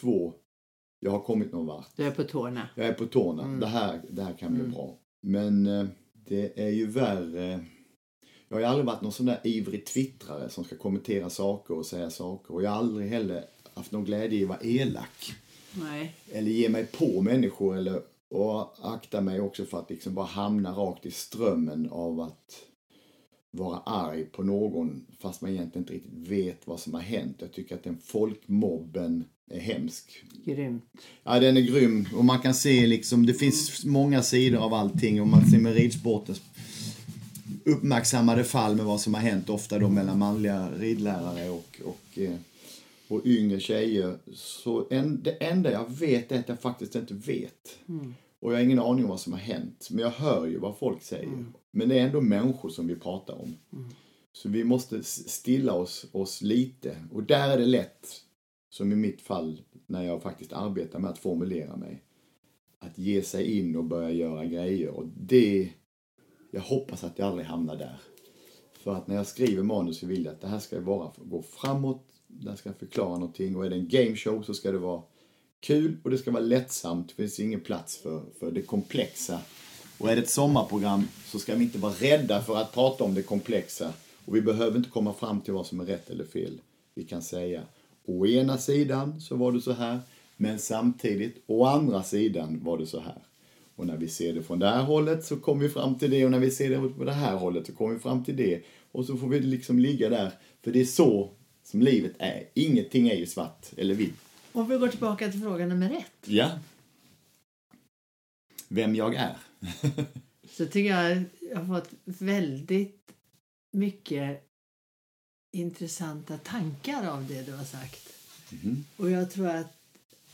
Två, jag har kommit någon vart. Du är på tårna. Jag är på tårna. Mm. Det, här, det här kan bli mm. bra. Men eh, det är ju värre. Jag har aldrig varit någon sån där ivrig twittrare som ska kommentera saker och säga saker. Och jag har aldrig heller haft någon glädje i att vara elak. Nej. Eller ge mig på människor eller och akta mig också för att liksom bara hamna rakt i strömmen av att vara arg på någon fast man egentligen inte riktigt vet vad som har hänt. Jag tycker att den folkmobben är hemsk. Grymt. Ja, den är grym. Och man kan se liksom, det finns många sidor av allting. Och man ser med ridsportens uppmärksammade fall med vad som har hänt, ofta då mellan manliga ridlärare och, och, eh, och yngre tjejer. Så en, det enda jag vet är att jag faktiskt inte vet. Och jag har ingen aning om vad som har hänt. Men jag hör ju vad folk säger. Men det är ändå människor som vi pratar om. Så vi måste stilla oss, oss lite. Och där är det lätt, som i mitt fall, när jag faktiskt arbetar med att formulera mig. Att ge sig in och börja göra grejer. Och det, jag hoppas att jag aldrig hamnar där. För att när jag skriver manus så vill jag att det här ska vara, gå framåt, det här ska förklara någonting. Och är det en gameshow så ska det vara kul och det ska vara lättsamt. Det finns ingen plats för, för det komplexa. Och är det ett sommarprogram så ska vi inte vara rädda för att prata om det komplexa. Och vi behöver inte komma fram till vad som är rätt eller fel. Vi kan säga, å ena sidan så var det så här, men samtidigt, å andra sidan var det så här. Och när vi ser det från det här hållet så kommer vi fram till det och när vi ser det på det här hållet så kommer vi fram till det. Och så får vi liksom ligga där, för det är så som livet är. Ingenting är ju svart eller vitt. Om vi går tillbaka till fråga nummer ett. Ja. Vem jag är. Så tycker jag jag har fått väldigt mycket intressanta tankar av det du har sagt. Mhm. Och jag tror att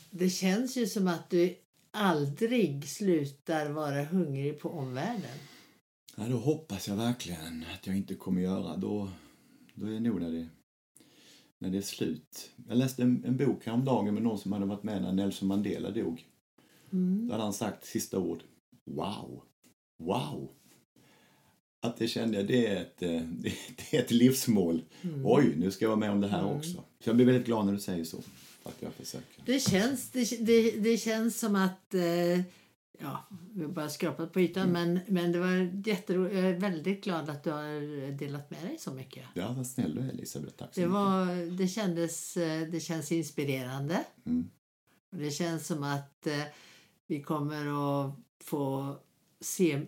det känns ju som att du aldrig slutar vara hungrig på omvärlden. Ja, då hoppas jag verkligen att jag inte kommer göra. Då, då är det nog när det, när det är slut. Jag läste en, en bok häromdagen med någon som hade varit med när Nelson Mandela dog. Då hade han sagt sista ord. Wow! Wow! Att det kände jag, det är ett, eh, det, är ett livsmål. Oj, nu ska jag vara med om det här också. Så jag blir väldigt glad när du säger så. Att jag försöker. Det känns, det, det, det känns som att... Eh, ja, vi har bara skrapat på ytan, men, men det var jätteroligt. Jag är väldigt glad att du har delat med dig så mycket. Ja, vad snäll du är Elisabeth. Tack så Det, mycket. var, det, kändes, eh, det känns inspirerande. Mm. Det känns som att eh, vi kommer att få se...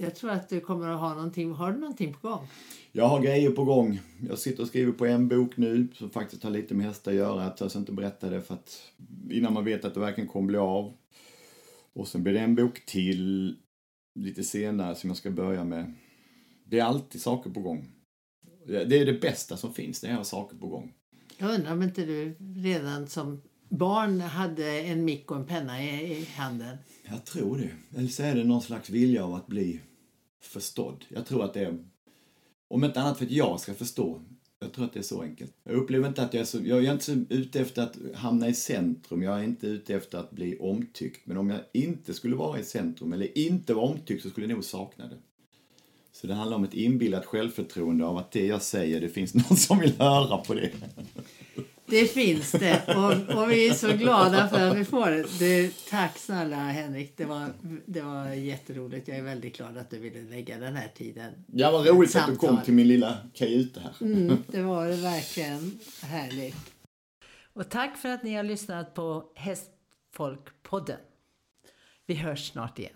Jag tror att du kommer att ha någonting... Har du någonting på gång? Jag har grejer på gång. Jag sitter och skriver på en bok nu som faktiskt har lite med hästar att göra. Jag törs inte berätta det för att innan man vet att det verkligen kommer bli av. Och sen blir det en bok till lite senare som jag ska börja med. Det är alltid saker på gång. Det är det bästa som finns, det är att ha saker på gång. Jag undrar om inte du redan som barn hade en mick och en penna i, i handen. Jag tror det. Eller så är det någon slags vilja av att bli förstådd. Jag tror att det är, om inte annat för att jag ska förstå. Jag tror att det är så enkelt. Jag upplever inte att jag är så, jag är inte så ute efter att hamna i centrum. Jag är inte ute efter att bli omtyckt. Men om jag inte skulle vara i centrum eller inte vara omtyckt så skulle jag nog sakna det. Så det handlar om ett inbillat självförtroende av att det jag säger, det finns någon som vill höra på det. Det finns det. Och, och vi är så glada för att vi får det. det tack snälla Henrik. Det var, det var jätteroligt. Jag är väldigt glad att du ville lägga den här tiden. Ja, vad roligt att du kom till min lilla kajuta här. Mm, det var det verkligen härligt. Och tack för att ni har lyssnat på Hästfolkpodden. Vi hörs snart igen.